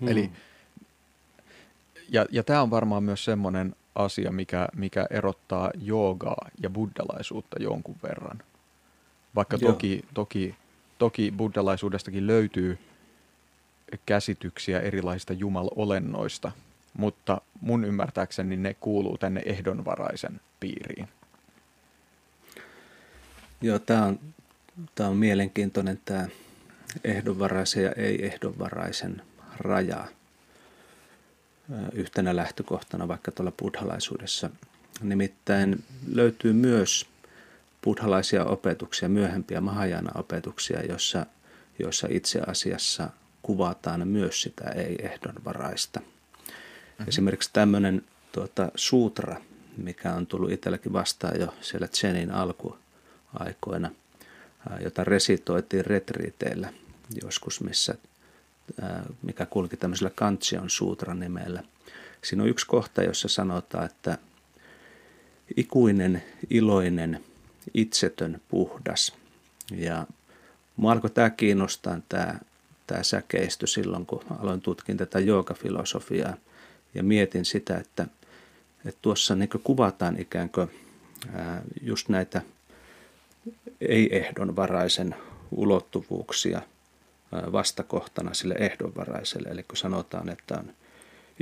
Hmm. Eli, ja, ja tämä on varmaan myös semmoinen asia, mikä, mikä erottaa joogaa ja buddhalaisuutta jonkun verran. Vaikka toki, toki, toki buddhalaisuudestakin löytyy käsityksiä erilaisista jumalolennoista, mutta mun ymmärtääkseni ne kuuluu tänne ehdonvaraisen piiriin. Joo, tämä on, tämä on mielenkiintoinen tämä ehdonvaraisen ja ei-ehdonvaraisen raja. yhtenä lähtökohtana vaikka tuolla buddhalaisuudessa. Nimittäin löytyy myös buddhalaisia opetuksia, myöhempiä Mahajana-opetuksia, jossa, joissa itse asiassa kuvataan myös sitä ei-ehdonvaraista. Mm-hmm. Esimerkiksi tämmöinen tuota, sutra, mikä on tullut itselläkin vastaan jo siellä Tsenin alkuaikoina, jota resitoitiin retriiteillä joskus, missä, mikä kulki tämmöisellä Kantsion sutran nimellä. Siinä on yksi kohta, jossa sanotaan, että ikuinen, iloinen, itsetön, puhdas. Ja mua alkoi tämä kiinnostaa, tämä, tämä säkeistö silloin, kun aloin tutkin tätä joogafilosofiaa ja mietin sitä, että, että tuossa niin kuvataan ikään kuin just näitä ei-ehdonvaraisen ulottuvuuksia vastakohtana sille ehdonvaraiselle. Eli kun sanotaan, että on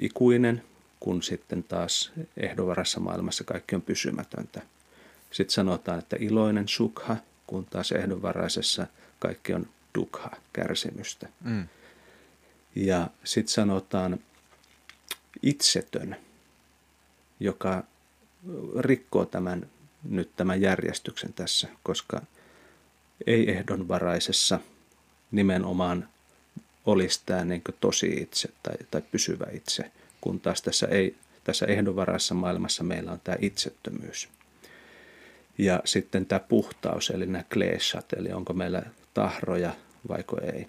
ikuinen, kun sitten taas ehdonvarassa maailmassa kaikki on pysymätöntä. Sitten sanotaan, että iloinen sukha, kun taas ehdonvaraisessa kaikki on dukha, kärsimystä. Mm. Ja sitten sanotaan itsetön, joka rikkoo tämän nyt tämän järjestyksen tässä, koska ei ehdonvaraisessa nimenomaan olisi tämä niin tosi itse tai, tai pysyvä itse, kun taas tässä, ei, tässä ehdonvaraisessa maailmassa meillä on tämä itsettömyys. Ja sitten tämä puhtaus, eli nämä kleeshat, eli onko meillä tahroja vaiko ei.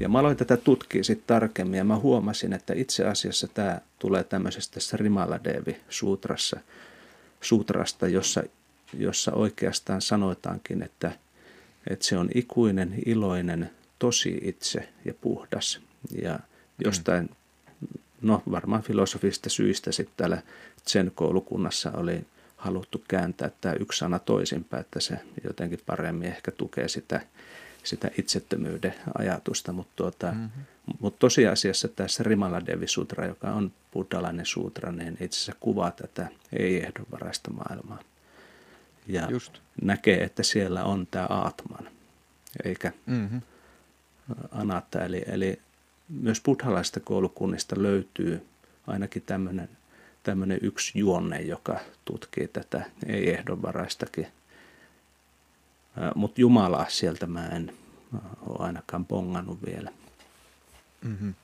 Ja mä aloin tätä tutkia sitten tarkemmin ja mä huomasin, että itse asiassa tämä tulee tämmöisestä tässä Rimaladevi-suutrassa, sutrasta, jossa, jossa oikeastaan sanotaankin, että, että se on ikuinen, iloinen, tosi itse ja puhdas. Ja jostain, no varmaan filosofista syistä sitten täällä sen koulukunnassa oli haluttu kääntää tämä yksi sana toisinpäin, että se jotenkin paremmin ehkä tukee sitä, sitä itsettömyyden ajatusta, mutta tuota, mm-hmm. mut tosiasiassa tässä Rimala Devi Sutra, joka on buddhalainen sutra, niin itse asiassa kuvaa tätä ei-ehdonvaraista maailmaa. Ja Just. näkee, että siellä on tämä Aatman, eikä mm-hmm. anatta. Eli, eli myös buddhalaista koulukunnista löytyy ainakin tämmöinen tämmöinen yksi juonne, joka tutkii tätä ei-ehdonvaraistakin. Mutta Jumalaa sieltä mä en ole ainakaan pongannut vielä. Mm-hmm.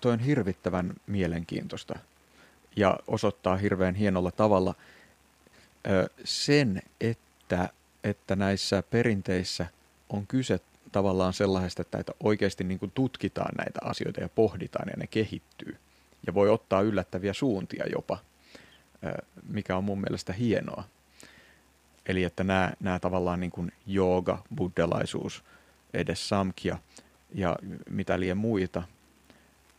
Toi on hirvittävän mielenkiintoista ja osoittaa hirveän hienolla tavalla sen, että, että näissä perinteissä on kyse tavallaan sellaisesta, että oikeasti niin kuin tutkitaan näitä asioita ja pohditaan ja ne kehittyy ja voi ottaa yllättäviä suuntia jopa, mikä on mun mielestä hienoa. Eli että nämä, nämä tavallaan niin kuin jooga, buddhalaisuus, edes samkia ja mitä liian muita,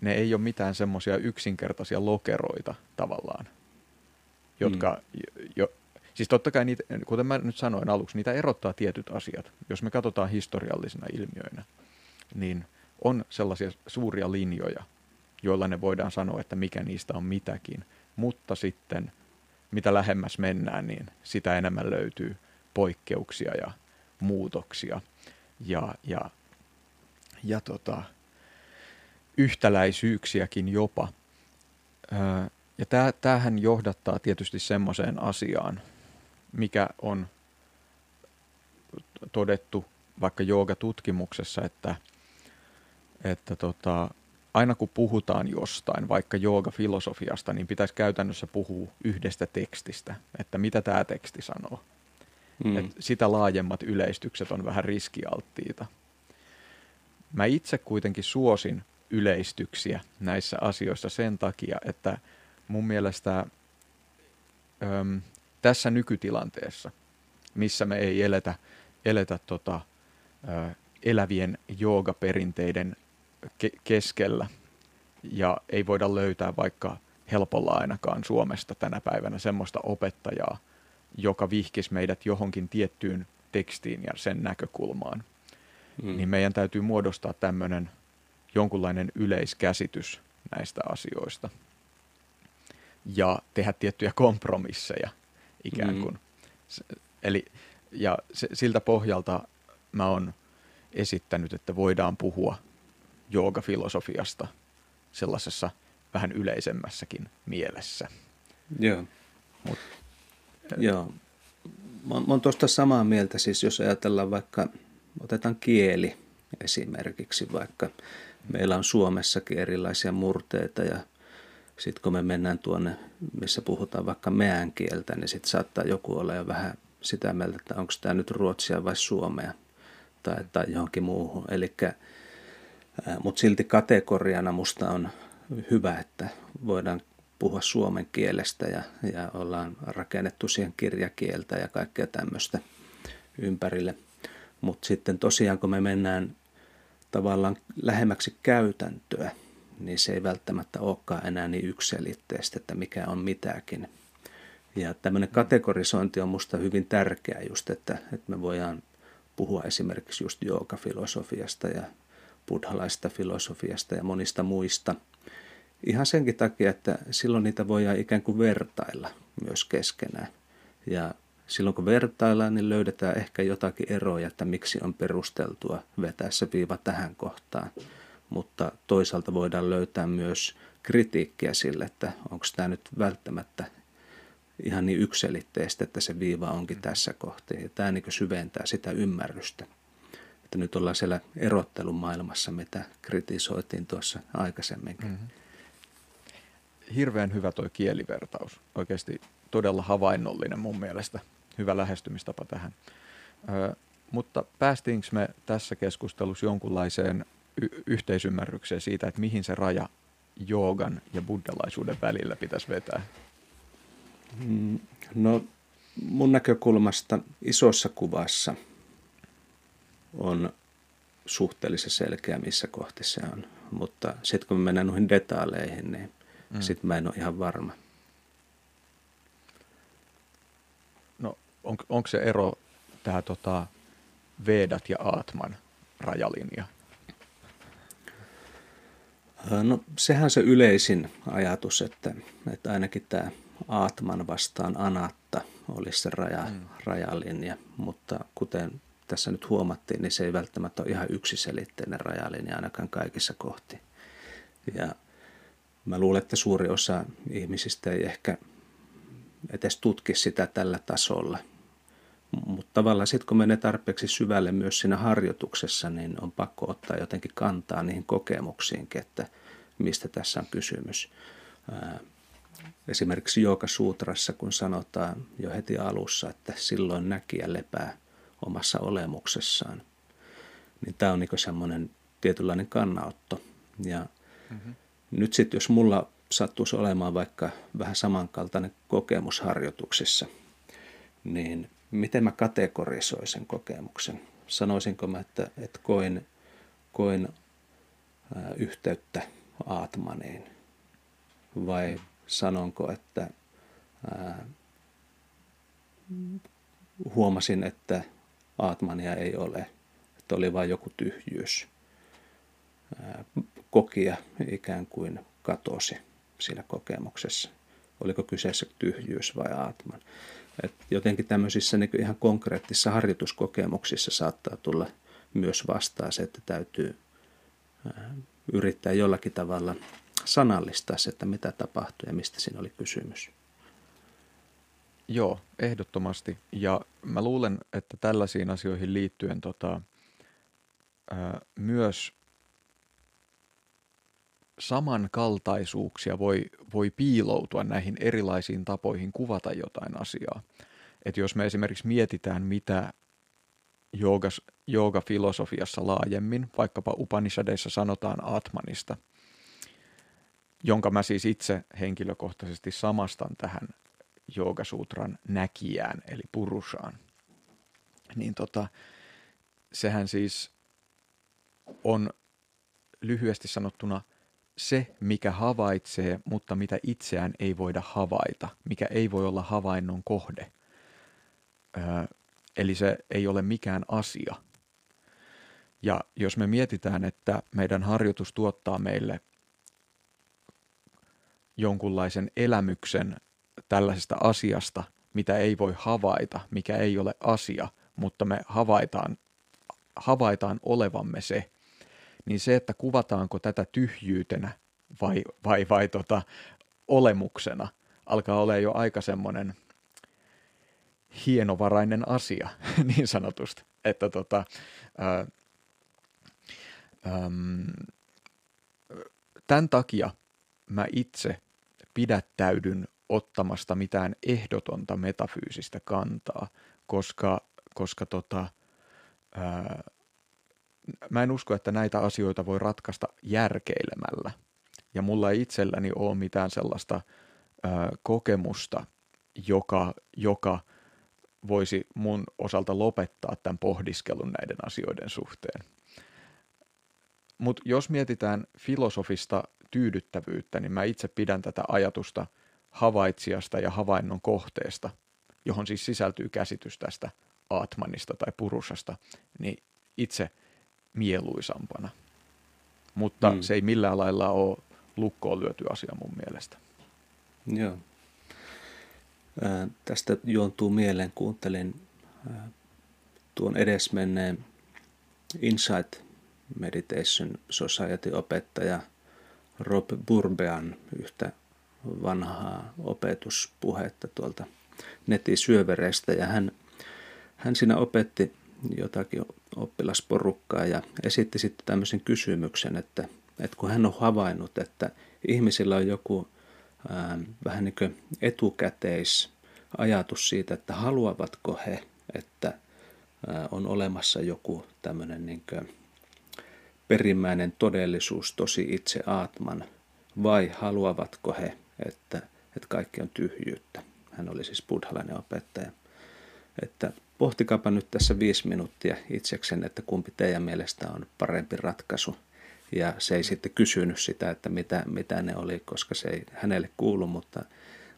ne ei ole mitään semmoisia yksinkertaisia lokeroita tavallaan, jotka, mm. jo, siis totta kai niitä, kuten mä nyt sanoin aluksi, niitä erottaa tietyt asiat. Jos me katsotaan historiallisina ilmiöinä, niin on sellaisia suuria linjoja, joilla ne voidaan sanoa, että mikä niistä on mitäkin. Mutta sitten mitä lähemmäs mennään, niin sitä enemmän löytyy poikkeuksia ja muutoksia ja, ja, ja tota, yhtäläisyyksiäkin jopa. ja tämähän johdattaa tietysti semmoiseen asiaan, mikä on todettu vaikka joogatutkimuksessa, että, että tota, aina kun puhutaan jostain, vaikka jooga-filosofiasta, niin pitäisi käytännössä puhua yhdestä tekstistä, että mitä tämä teksti sanoo. Mm. Et sitä laajemmat yleistykset on vähän riskialttiita. Mä itse kuitenkin suosin yleistyksiä näissä asioissa sen takia, että mun mielestä äm, tässä nykytilanteessa, missä me ei eletä, eletä tota, ä, elävien joogaperinteiden ke- keskellä ja ei voida löytää vaikka helpolla ainakaan Suomesta tänä päivänä semmoista opettajaa, joka vihkisi meidät johonkin tiettyyn tekstiin ja sen näkökulmaan. Mm. Niin meidän täytyy muodostaa tämmöinen jonkunlainen yleiskäsitys näistä asioista ja tehdä tiettyjä kompromisseja ikään kuin. Mm. Eli, ja se, siltä pohjalta mä oon esittänyt, että voidaan puhua joogafilosofiasta sellaisessa vähän yleisemmässäkin mielessä. Joo. Mut. Joo. Mä, mä oon tuosta samaa mieltä, siis jos ajatellaan vaikka, otetaan kieli esimerkiksi, vaikka meillä on Suomessakin erilaisia murteita ja sitten kun me mennään tuonne, missä puhutaan vaikka meän kieltä, niin sitten saattaa joku olla jo vähän sitä mieltä, että onko tämä nyt ruotsia vai suomea tai, tai johonkin muuhun. Elikkä, mutta silti kategoriana musta on hyvä, että voidaan puhua suomen kielestä ja, ja ollaan rakennettu siihen kirjakieltä ja kaikkea tämmöistä ympärille. Mutta sitten tosiaan kun me mennään tavallaan lähemmäksi käytäntöä, niin se ei välttämättä olekaan enää niin yksilitteistä, että mikä on mitäkin. Ja tämmöinen kategorisointi on musta hyvin tärkeää just, että, että me voidaan puhua esimerkiksi just joogafilosofiasta ja buddhalaista filosofiasta ja monista muista. Ihan senkin takia, että silloin niitä voidaan ikään kuin vertailla myös keskenään. Ja silloin kun vertaillaan, niin löydetään ehkä jotakin eroja, että miksi on perusteltua vetää se viiva tähän kohtaan. Mutta toisaalta voidaan löytää myös kritiikkiä sille, että onko tämä nyt välttämättä ihan niin ykselitteistä, että se viiva onkin tässä kohti. Ja tämä niin syventää sitä ymmärrystä. Että nyt ollaan siellä erottelun maailmassa, mitä kritisoitiin tuossa aikaisemminkin. Mm-hmm. Hirveän hyvä tuo kielivertaus. Oikeasti todella havainnollinen mun mielestä. Hyvä lähestymistapa tähän. Ö, mutta päästiinkö me tässä keskustelussa jonkunlaiseen y- yhteisymmärrykseen siitä, että mihin se raja joogan ja buddhalaisuuden välillä pitäisi vetää? Mm, no mun näkökulmasta isossa kuvassa on suhteellisen selkeä, missä kohti se on. Mutta sitten kun me mennään noihin detaileihin, niin mm. sitten mä en ole ihan varma. No on, onko se ero tämä tota, Vedat ja Aatman rajalinja? No sehän se yleisin ajatus, että, että ainakin tämä Aatman vastaan Anatta olisi se raja, mm. rajalinja, mutta kuten tässä nyt huomattiin, niin se ei välttämättä ole ihan yksiselitteinen rajalinja ainakaan kaikissa kohti. Ja mä luulen, että suuri osa ihmisistä ei ehkä edes tutki sitä tällä tasolla. Mutta tavallaan sitten kun menee tarpeeksi syvälle myös siinä harjoituksessa, niin on pakko ottaa jotenkin kantaa niihin kokemuksiinkin, että mistä tässä on kysymys esimerkiksi Joka Suutrassa, kun sanotaan jo heti alussa, että silloin näkijä lepää omassa olemuksessaan, niin tämä on niin semmoinen tietynlainen kannanotto. Ja mm-hmm. nyt sitten, jos mulla sattuisi olemaan vaikka vähän samankaltainen kokemus harjoituksissa, niin miten mä kategorisoin sen kokemuksen? Sanoisinko mä, että, että koin, koin ää, yhteyttä Aatmaniin vai sanonko, että ää, huomasin, että Aatmania ei ole, että oli vain joku tyhjyys. Ää, kokia ikään kuin katosi siinä kokemuksessa. Oliko kyseessä tyhjyys vai Aatman. Et jotenkin tämmöisissä niin ihan konkreettisissa harjoituskokemuksissa saattaa tulla myös vastaan se, että täytyy ää, yrittää jollakin tavalla sanallistaa se, että mitä tapahtui ja mistä siinä oli kysymys. Joo, ehdottomasti. Ja mä luulen, että tällaisiin asioihin liittyen tota, ää, myös samankaltaisuuksia voi, voi piiloutua näihin erilaisiin tapoihin kuvata jotain asiaa. Et jos me esimerkiksi mietitään, mitä joogas, joogafilosofiassa laajemmin, vaikkapa Upanishadeissa sanotaan Atmanista – jonka mä siis itse henkilökohtaisesti samastan tähän Joogasutran näkijään, eli purusaan. Niin tota, sehän siis on lyhyesti sanottuna se, mikä havaitsee, mutta mitä itseään ei voida havaita, mikä ei voi olla havainnon kohde. Öö, eli se ei ole mikään asia. Ja jos me mietitään, että meidän harjoitus tuottaa meille jonkunlaisen elämyksen tällaisesta asiasta, mitä ei voi havaita, mikä ei ole asia, mutta me havaitaan, havaitaan olevamme se, niin se, että kuvataanko tätä tyhjyytenä vai, vai, vai tota, olemuksena alkaa olla jo aika semmoinen hienovarainen asia, [laughs] niin sanotusti. Että tota, ää, äm, tämän takia mä itse pidättäydyn ottamasta mitään ehdotonta metafyysistä kantaa, koska, koska tota, ää, mä en usko, että näitä asioita voi ratkaista järkeilemällä. Ja mulla ei itselläni ole mitään sellaista ää, kokemusta, joka, joka voisi mun osalta lopettaa tämän pohdiskelun näiden asioiden suhteen. Mutta jos mietitään filosofista tyydyttävyyttä, niin mä itse pidän tätä ajatusta havaitsijasta ja havainnon kohteesta, johon siis sisältyy käsitys tästä Atmanista tai Purusasta, niin itse mieluisampana. Mutta mm. se ei millään lailla ole lukkoon lyöty asia mun mielestä. Joo. Ää, tästä juontuu mieleen, kuuntelin ää, tuon edesmenneen Insight Meditation Society-opettaja Rob Burbean yhtä vanhaa opetuspuhetta tuolta netin syövereistä ja hän, hän siinä opetti jotakin oppilasporukkaa ja esitti sitten tämmöisen kysymyksen, että, että kun hän on havainnut, että ihmisillä on joku ää, vähän niin kuin etukäteis ajatus siitä, että haluavatko he, että ää, on olemassa joku tämmöinen niin kuin perimmäinen todellisuus, tosi itse Aatman, vai haluavatko he, että, että kaikki on tyhjyyttä. Hän oli siis buddhalainen opettaja. Että pohtikaapa nyt tässä viisi minuuttia itseksen, että kumpi teidän mielestä on parempi ratkaisu. Ja se ei sitten kysynyt sitä, että mitä, mitä ne oli, koska se ei hänelle kuulu, mutta,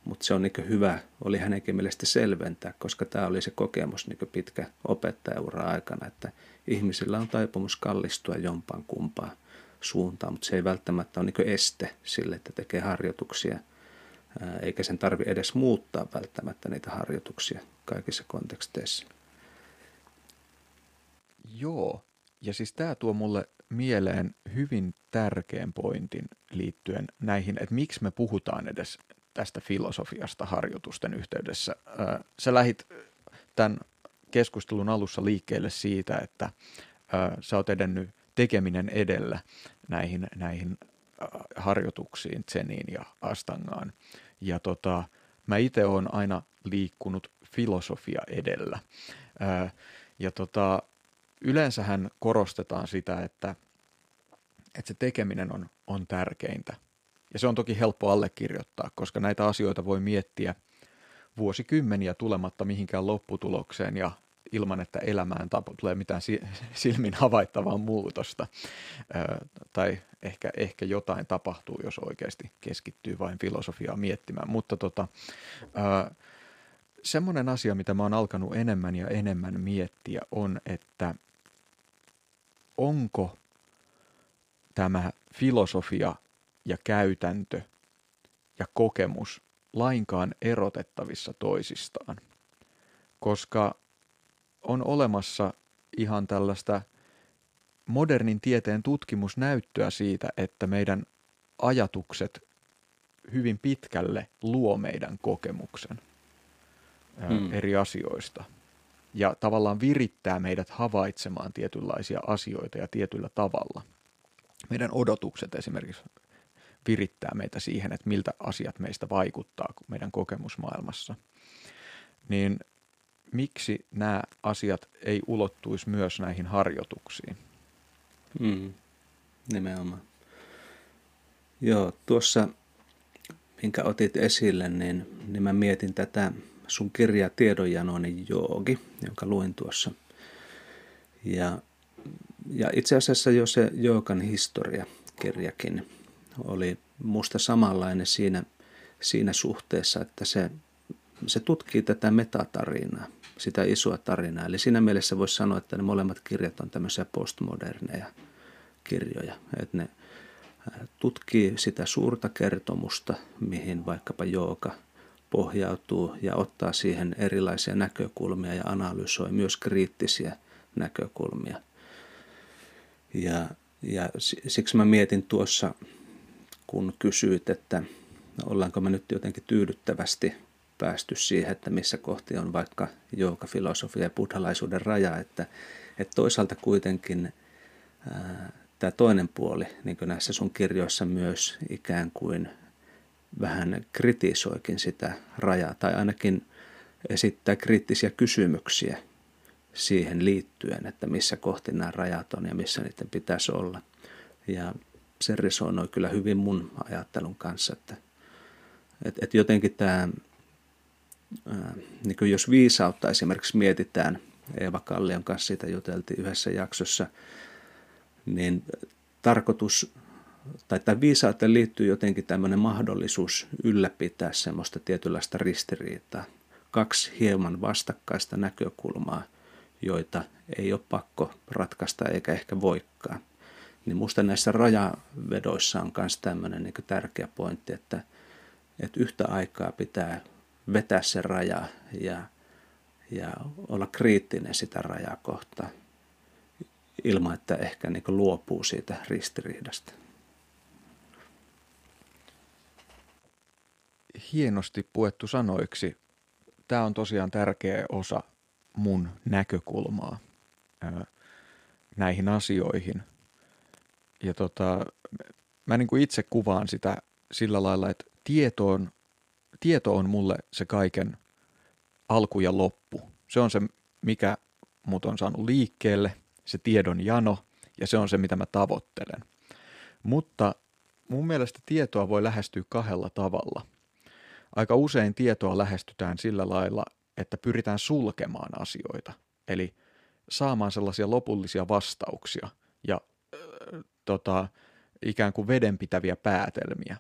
mutta se on niin hyvä, oli hänenkin mielestä selventää, koska tämä oli se kokemus niin pitkä opettajaura aikana, että ihmisillä on taipumus kallistua jompaan kumpaan suuntaan, mutta se ei välttämättä ole niin este sille, että tekee harjoituksia, eikä sen tarvi edes muuttaa välttämättä niitä harjoituksia kaikissa konteksteissa. Joo, ja siis tämä tuo mulle mieleen hyvin tärkeän pointin liittyen näihin, että miksi me puhutaan edes tästä filosofiasta harjoitusten yhteydessä. Sä lähit tämän keskustelun alussa liikkeelle siitä, että sä oot edennyt tekeminen edellä näihin, näihin harjoituksiin, Zeniin ja Astangaan. Ja tota, mä itse olen aina liikkunut filosofia edellä. ja tota, yleensähän korostetaan sitä, että, että se tekeminen on, on tärkeintä. Ja se on toki helppo allekirjoittaa, koska näitä asioita voi miettiä vuosikymmeniä tulematta mihinkään lopputulokseen ja ilman, että elämään tulee mitään silmin havaittavaa muutosta. tai ehkä, ehkä jotain tapahtuu, jos oikeasti keskittyy vain filosofiaa miettimään. Mutta tota, semmoinen asia, mitä mä oon alkanut enemmän ja enemmän miettiä, on, että onko tämä filosofia ja käytäntö ja kokemus lainkaan erotettavissa toisistaan. Koska on olemassa ihan tällaista modernin tieteen tutkimusnäyttöä siitä, että meidän ajatukset hyvin pitkälle luo meidän kokemuksen hmm. eri asioista. Ja tavallaan virittää meidät havaitsemaan tietynlaisia asioita ja tietyllä tavalla. Meidän odotukset esimerkiksi virittää meitä siihen, että miltä asiat meistä vaikuttaa meidän kokemusmaailmassa. Niin miksi nämä asiat ei ulottuisi myös näihin harjoituksiin? Mm, nimenomaan. Joo, tuossa, minkä otit esille, niin, niin mä mietin tätä sun kirjaa Tiedonjanoinen joogi, jonka luin tuossa. Ja, ja itse asiassa jo se joogan historia-kirjakin oli musta samanlainen siinä, siinä suhteessa, että se, se tutkii tätä metatarinaa sitä isoa tarinaa. Eli siinä mielessä voisi sanoa, että ne molemmat kirjat on tämmöisiä postmoderneja kirjoja. Että ne tutkii sitä suurta kertomusta, mihin vaikkapa jooga pohjautuu ja ottaa siihen erilaisia näkökulmia ja analysoi myös kriittisiä näkökulmia. Ja, ja siksi mä mietin tuossa, kun kysyit, että ollaanko me nyt jotenkin tyydyttävästi päästy siihen, että missä kohti on vaikka filosofia ja buddhalaisuuden raja, että, että toisaalta kuitenkin ää, tämä toinen puoli, niin kuin näissä sun kirjoissa myös ikään kuin vähän kritisoikin sitä rajaa, tai ainakin esittää kriittisiä kysymyksiä siihen liittyen, että missä kohti nämä rajat on ja missä niiden pitäisi olla. Ja se resonoi kyllä hyvin mun ajattelun kanssa, että, että, että jotenkin tämä, niin kuin jos viisautta esimerkiksi mietitään, Eeva Kallion kanssa siitä juteltiin yhdessä jaksossa, niin tarkoitus tai tämän viisauteen liittyy jotenkin tämmöinen mahdollisuus ylläpitää semmoista tietynlaista ristiriitaa. Kaksi hieman vastakkaista näkökulmaa, joita ei ole pakko ratkaista eikä ehkä voikaan. Niin musta näissä rajavedoissa on myös tämmöinen niin tärkeä pointti, että, että yhtä aikaa pitää vetää se raja ja, ja olla kriittinen sitä rajaa kohtaan ilman, että ehkä niin luopuu siitä ristiriidasta. hienosti puettu sanoiksi. Tämä on tosiaan tärkeä osa mun näkökulmaa näihin asioihin. Ja tota, mä niin kuin itse kuvaan sitä sillä lailla, että tieto on, tieto on mulle se kaiken alku ja loppu. Se on se, mikä mut on saanut liikkeelle, se tiedon jano, ja se on se, mitä mä tavoittelen. Mutta mun mielestä tietoa voi lähestyä kahdella tavalla – aika usein tietoa lähestytään sillä lailla, että pyritään sulkemaan asioita, eli saamaan sellaisia lopullisia vastauksia ja äh, tota, ikään kuin vedenpitäviä päätelmiä,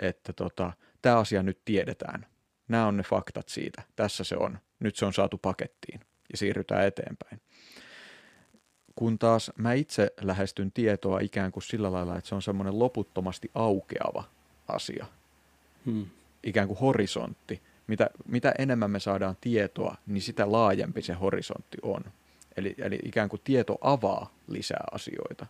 että tota, tämä asia nyt tiedetään, nämä on ne faktat siitä, tässä se on, nyt se on saatu pakettiin ja siirrytään eteenpäin. Kun taas mä itse lähestyn tietoa ikään kuin sillä lailla, että se on semmoinen loputtomasti aukeava asia. Hmm ikään kuin horisontti. Mitä, mitä enemmän me saadaan tietoa, niin sitä laajempi se horisontti on. Eli, eli ikään kuin tieto avaa lisää asioita.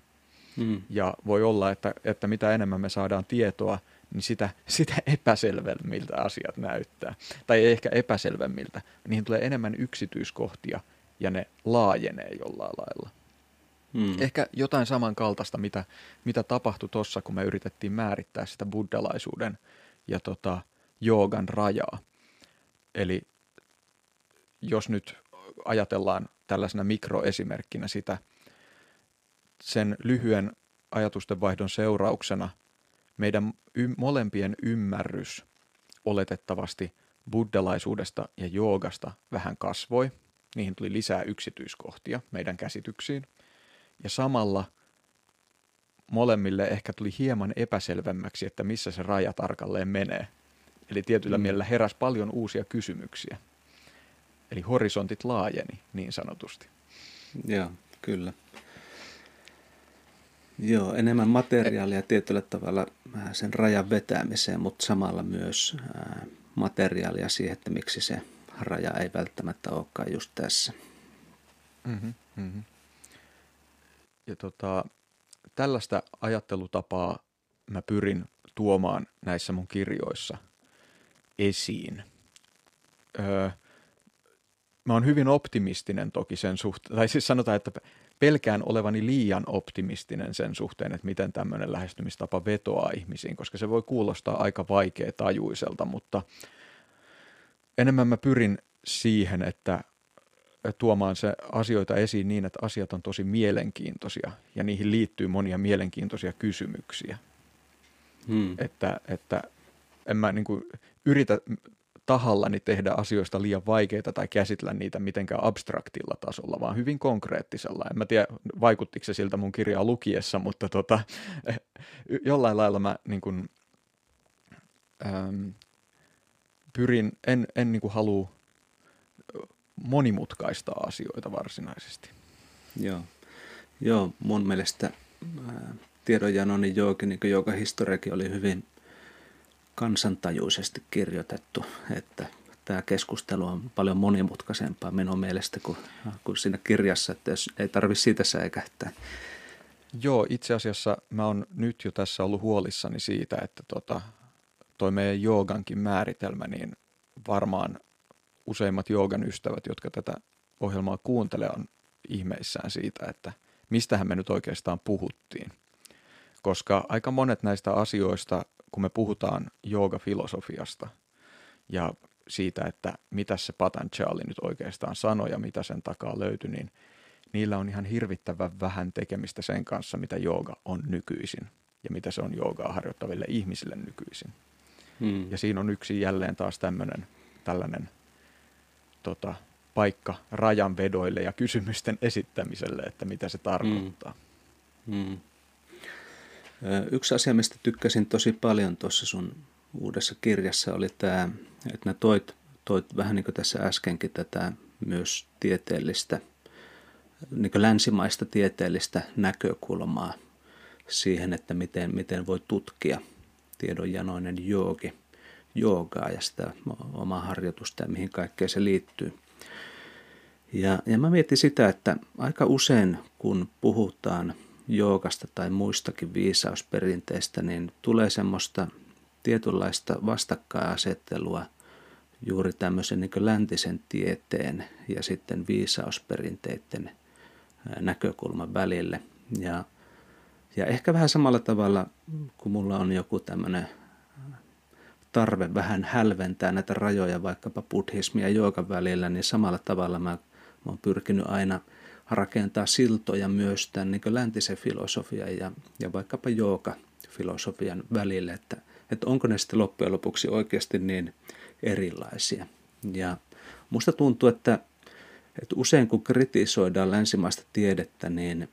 Mm. Ja voi olla, että, että mitä enemmän me saadaan tietoa, niin sitä, sitä epäselvemmiltä asiat näyttää. Tai ei ehkä epäselvemmiltä. Niihin tulee enemmän yksityiskohtia ja ne laajenee jollain lailla. Mm. Ehkä jotain samankaltaista, mitä, mitä tapahtui tuossa, kun me yritettiin määrittää sitä buddhalaisuuden ja tota, joogan rajaa. Eli jos nyt ajatellaan tällaisena mikroesimerkkinä sitä, sen lyhyen ajatustenvaihdon seurauksena meidän y- molempien ymmärrys oletettavasti buddhalaisuudesta ja joogasta vähän kasvoi. Niihin tuli lisää yksityiskohtia meidän käsityksiin. Ja samalla molemmille ehkä tuli hieman epäselvemmäksi, että missä se raja tarkalleen menee. Eli tietyllä mm. mielellä heräs paljon uusia kysymyksiä. Eli horisontit laajeni niin sanotusti. Joo, kyllä. Joo, enemmän materiaalia tietyllä tavalla sen rajan vetämiseen, mutta samalla myös materiaalia siihen, että miksi se raja ei välttämättä olekaan just tässä. Mm-hmm, mm-hmm. Ja tota, tällaista ajattelutapaa mä pyrin tuomaan näissä mun kirjoissa – esiin. Öö, mä oon hyvin optimistinen toki sen suhteen, tai siis sanotaan, että pelkään olevani liian optimistinen sen suhteen, että miten tämmöinen lähestymistapa vetoaa ihmisiin, koska se voi kuulostaa aika vaikea tajuiselta, mutta enemmän mä pyrin siihen, että tuomaan se asioita esiin niin, että asiat on tosi mielenkiintoisia ja niihin liittyy monia mielenkiintoisia kysymyksiä. Hmm. Että, että en mä niin kuin yritä tahallani tehdä asioista liian vaikeita tai käsitellä niitä mitenkään abstraktilla tasolla, vaan hyvin konkreettisella. En mä tiedä, vaikuttiko se siltä mun kirjaa lukiessa, mutta tota, [laughs] jollain lailla mä niin kuin, ähm, pyrin, en, en niin halua monimutkaistaa asioita varsinaisesti. Joo, Joo mun mielestä ää, tiedonjanoni jokin, niin joka historiakin oli hyvin kansantajuisesti kirjoitettu, että tämä keskustelu on paljon monimutkaisempaa minun mielestä kuin, kuin siinä kirjassa, että jos ei tarvitse siitä säikähtää. Joo, itse asiassa mä oon nyt jo tässä ollut huolissani siitä, että tota, toi meidän joogankin määritelmä, niin varmaan useimmat joogan ystävät, jotka tätä ohjelmaa kuuntelee, on ihmeissään siitä, että mistähän me nyt oikeastaan puhuttiin. Koska aika monet näistä asioista, kun me puhutaan joogafilosofiasta ja siitä, että mitä se Patanjali nyt oikeastaan sanoi ja mitä sen takaa löytyi, niin niillä on ihan hirvittävän vähän tekemistä sen kanssa, mitä jooga on nykyisin ja mitä se on joogaa harjoittaville ihmisille nykyisin. Hmm. Ja siinä on yksi jälleen taas tämmöinen tällainen tota, paikka rajanvedoille ja kysymysten esittämiselle, että mitä se tarkoittaa. Hmm. Hmm. Yksi asia, mistä tykkäsin tosi paljon tuossa sun uudessa kirjassa oli tämä, että ne toit, toit vähän niin kuin tässä äskenkin tätä myös tieteellistä, niin kuin länsimaista tieteellistä näkökulmaa siihen, että miten, miten voi tutkia tiedonjanoinen joogi, joogaa ja sitä omaa harjoitusta ja mihin kaikkeen se liittyy. Ja, ja mä mietin sitä, että aika usein kun puhutaan joogasta tai muistakin viisausperinteistä, niin tulee semmoista tietynlaista vastakkainasettelua juuri tämmöisen niin läntisen tieteen ja sitten viisausperinteiden näkökulman välille. Ja, ja ehkä vähän samalla tavalla, kun mulla on joku tämmöinen tarve vähän hälventää näitä rajoja vaikkapa buddhismin ja joogan välillä, niin samalla tavalla mä, mä oon pyrkinyt aina rakentaa siltoja myös tämän niin läntisen filosofian ja, ja vaikkapa jooga-filosofian välille, että, että onko ne sitten loppujen lopuksi oikeasti niin erilaisia. Ja musta tuntuu, että, että usein kun kritisoidaan länsimaista tiedettä, niin,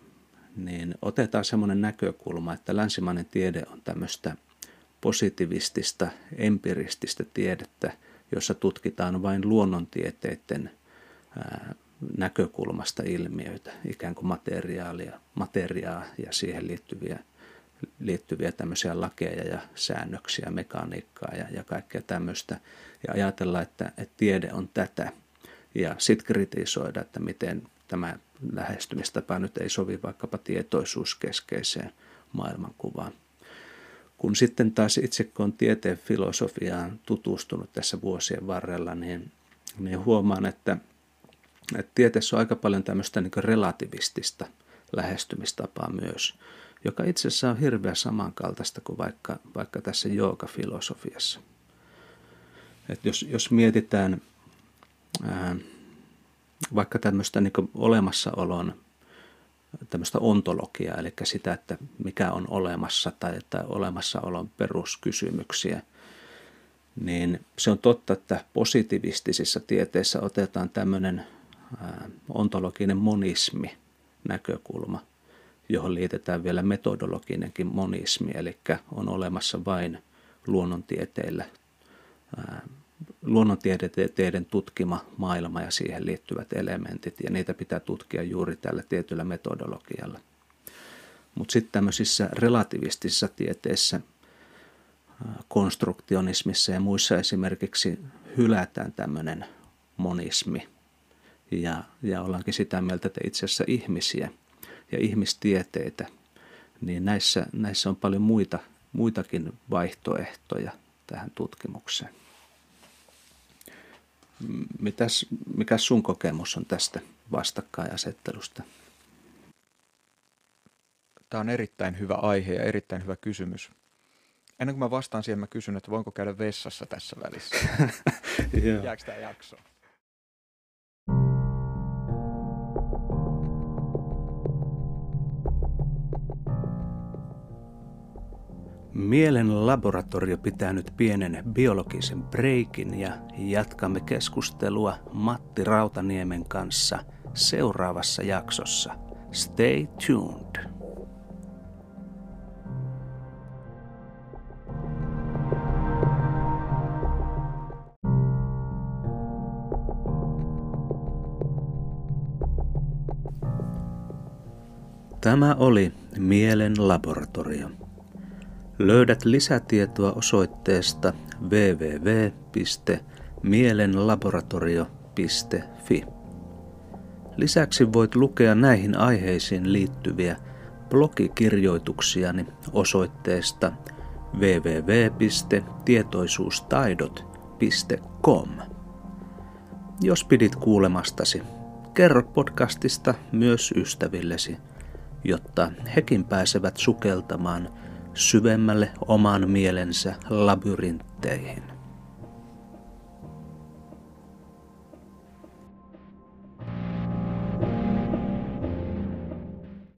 niin otetaan semmoinen näkökulma, että länsimainen tiede on tämmöistä positivistista, empirististä tiedettä, jossa tutkitaan vain luonnontieteiden ää, näkökulmasta ilmiöitä, ikään kuin materiaalia, materiaa ja siihen liittyviä liittyviä tämmöisiä lakeja ja säännöksiä, mekaniikkaa ja, ja kaikkea tämmöistä. Ja ajatella, että, että tiede on tätä. Ja sitten kritisoida, että miten tämä lähestymistapa nyt ei sovi vaikkapa tietoisuuskeskeiseen maailmankuvaan. Kun sitten taas itse kun on tieteen filosofiaan tutustunut tässä vuosien varrella, niin, niin huomaan, että, että tieteessä on aika paljon tämmöistä niin relativistista lähestymistapaa myös – joka itse asiassa on hirveän samankaltaista kuin vaikka, vaikka tässä joogafilosofiassa. Et jos, jos mietitään ää, vaikka tämmöistä niin olemassaolon tämmöistä ontologiaa, eli sitä, että mikä on olemassa tai että olemassaolon peruskysymyksiä, niin se on totta, että positivistisissa tieteissä otetaan tämmöinen ontologinen monismi näkökulma – johon liitetään vielä metodologinenkin monismi, eli on olemassa vain luonnontieteillä luonnontieteiden tutkima maailma ja siihen liittyvät elementit, ja niitä pitää tutkia juuri tällä tietyllä metodologialla. Mutta sitten tämmöisissä relativistisissa tieteissä, konstruktionismissa ja muissa esimerkiksi hylätään tämmöinen monismi, ja, ja ollaankin sitä mieltä, että itse asiassa ihmisiä – ja ihmistieteitä, niin näissä, näissä on paljon muita, muitakin vaihtoehtoja tähän tutkimukseen. Mitäs, mikä sun kokemus on tästä vastakkainasettelusta? Tämä on erittäin hyvä aihe ja erittäin hyvä kysymys. Ennen kuin mä vastaan siihen, mä kysyn, että voinko käydä vessassa tässä välissä. [laughs] [laughs] Jääkö tämä jakso? Mielen laboratorio pitää nyt pienen biologisen breikin ja jatkamme keskustelua Matti Rautaniemen kanssa seuraavassa jaksossa. Stay tuned. Tämä oli Mielen laboratorio. Löydät lisätietoa osoitteesta www.mielenlaboratorio.fi. Lisäksi voit lukea näihin aiheisiin liittyviä blogikirjoituksiani osoitteesta www.tietoisuustaidot.com. Jos pidit kuulemastasi, kerro podcastista myös ystävillesi, jotta hekin pääsevät sukeltamaan syvemmälle oman mielensä labyrintteihin.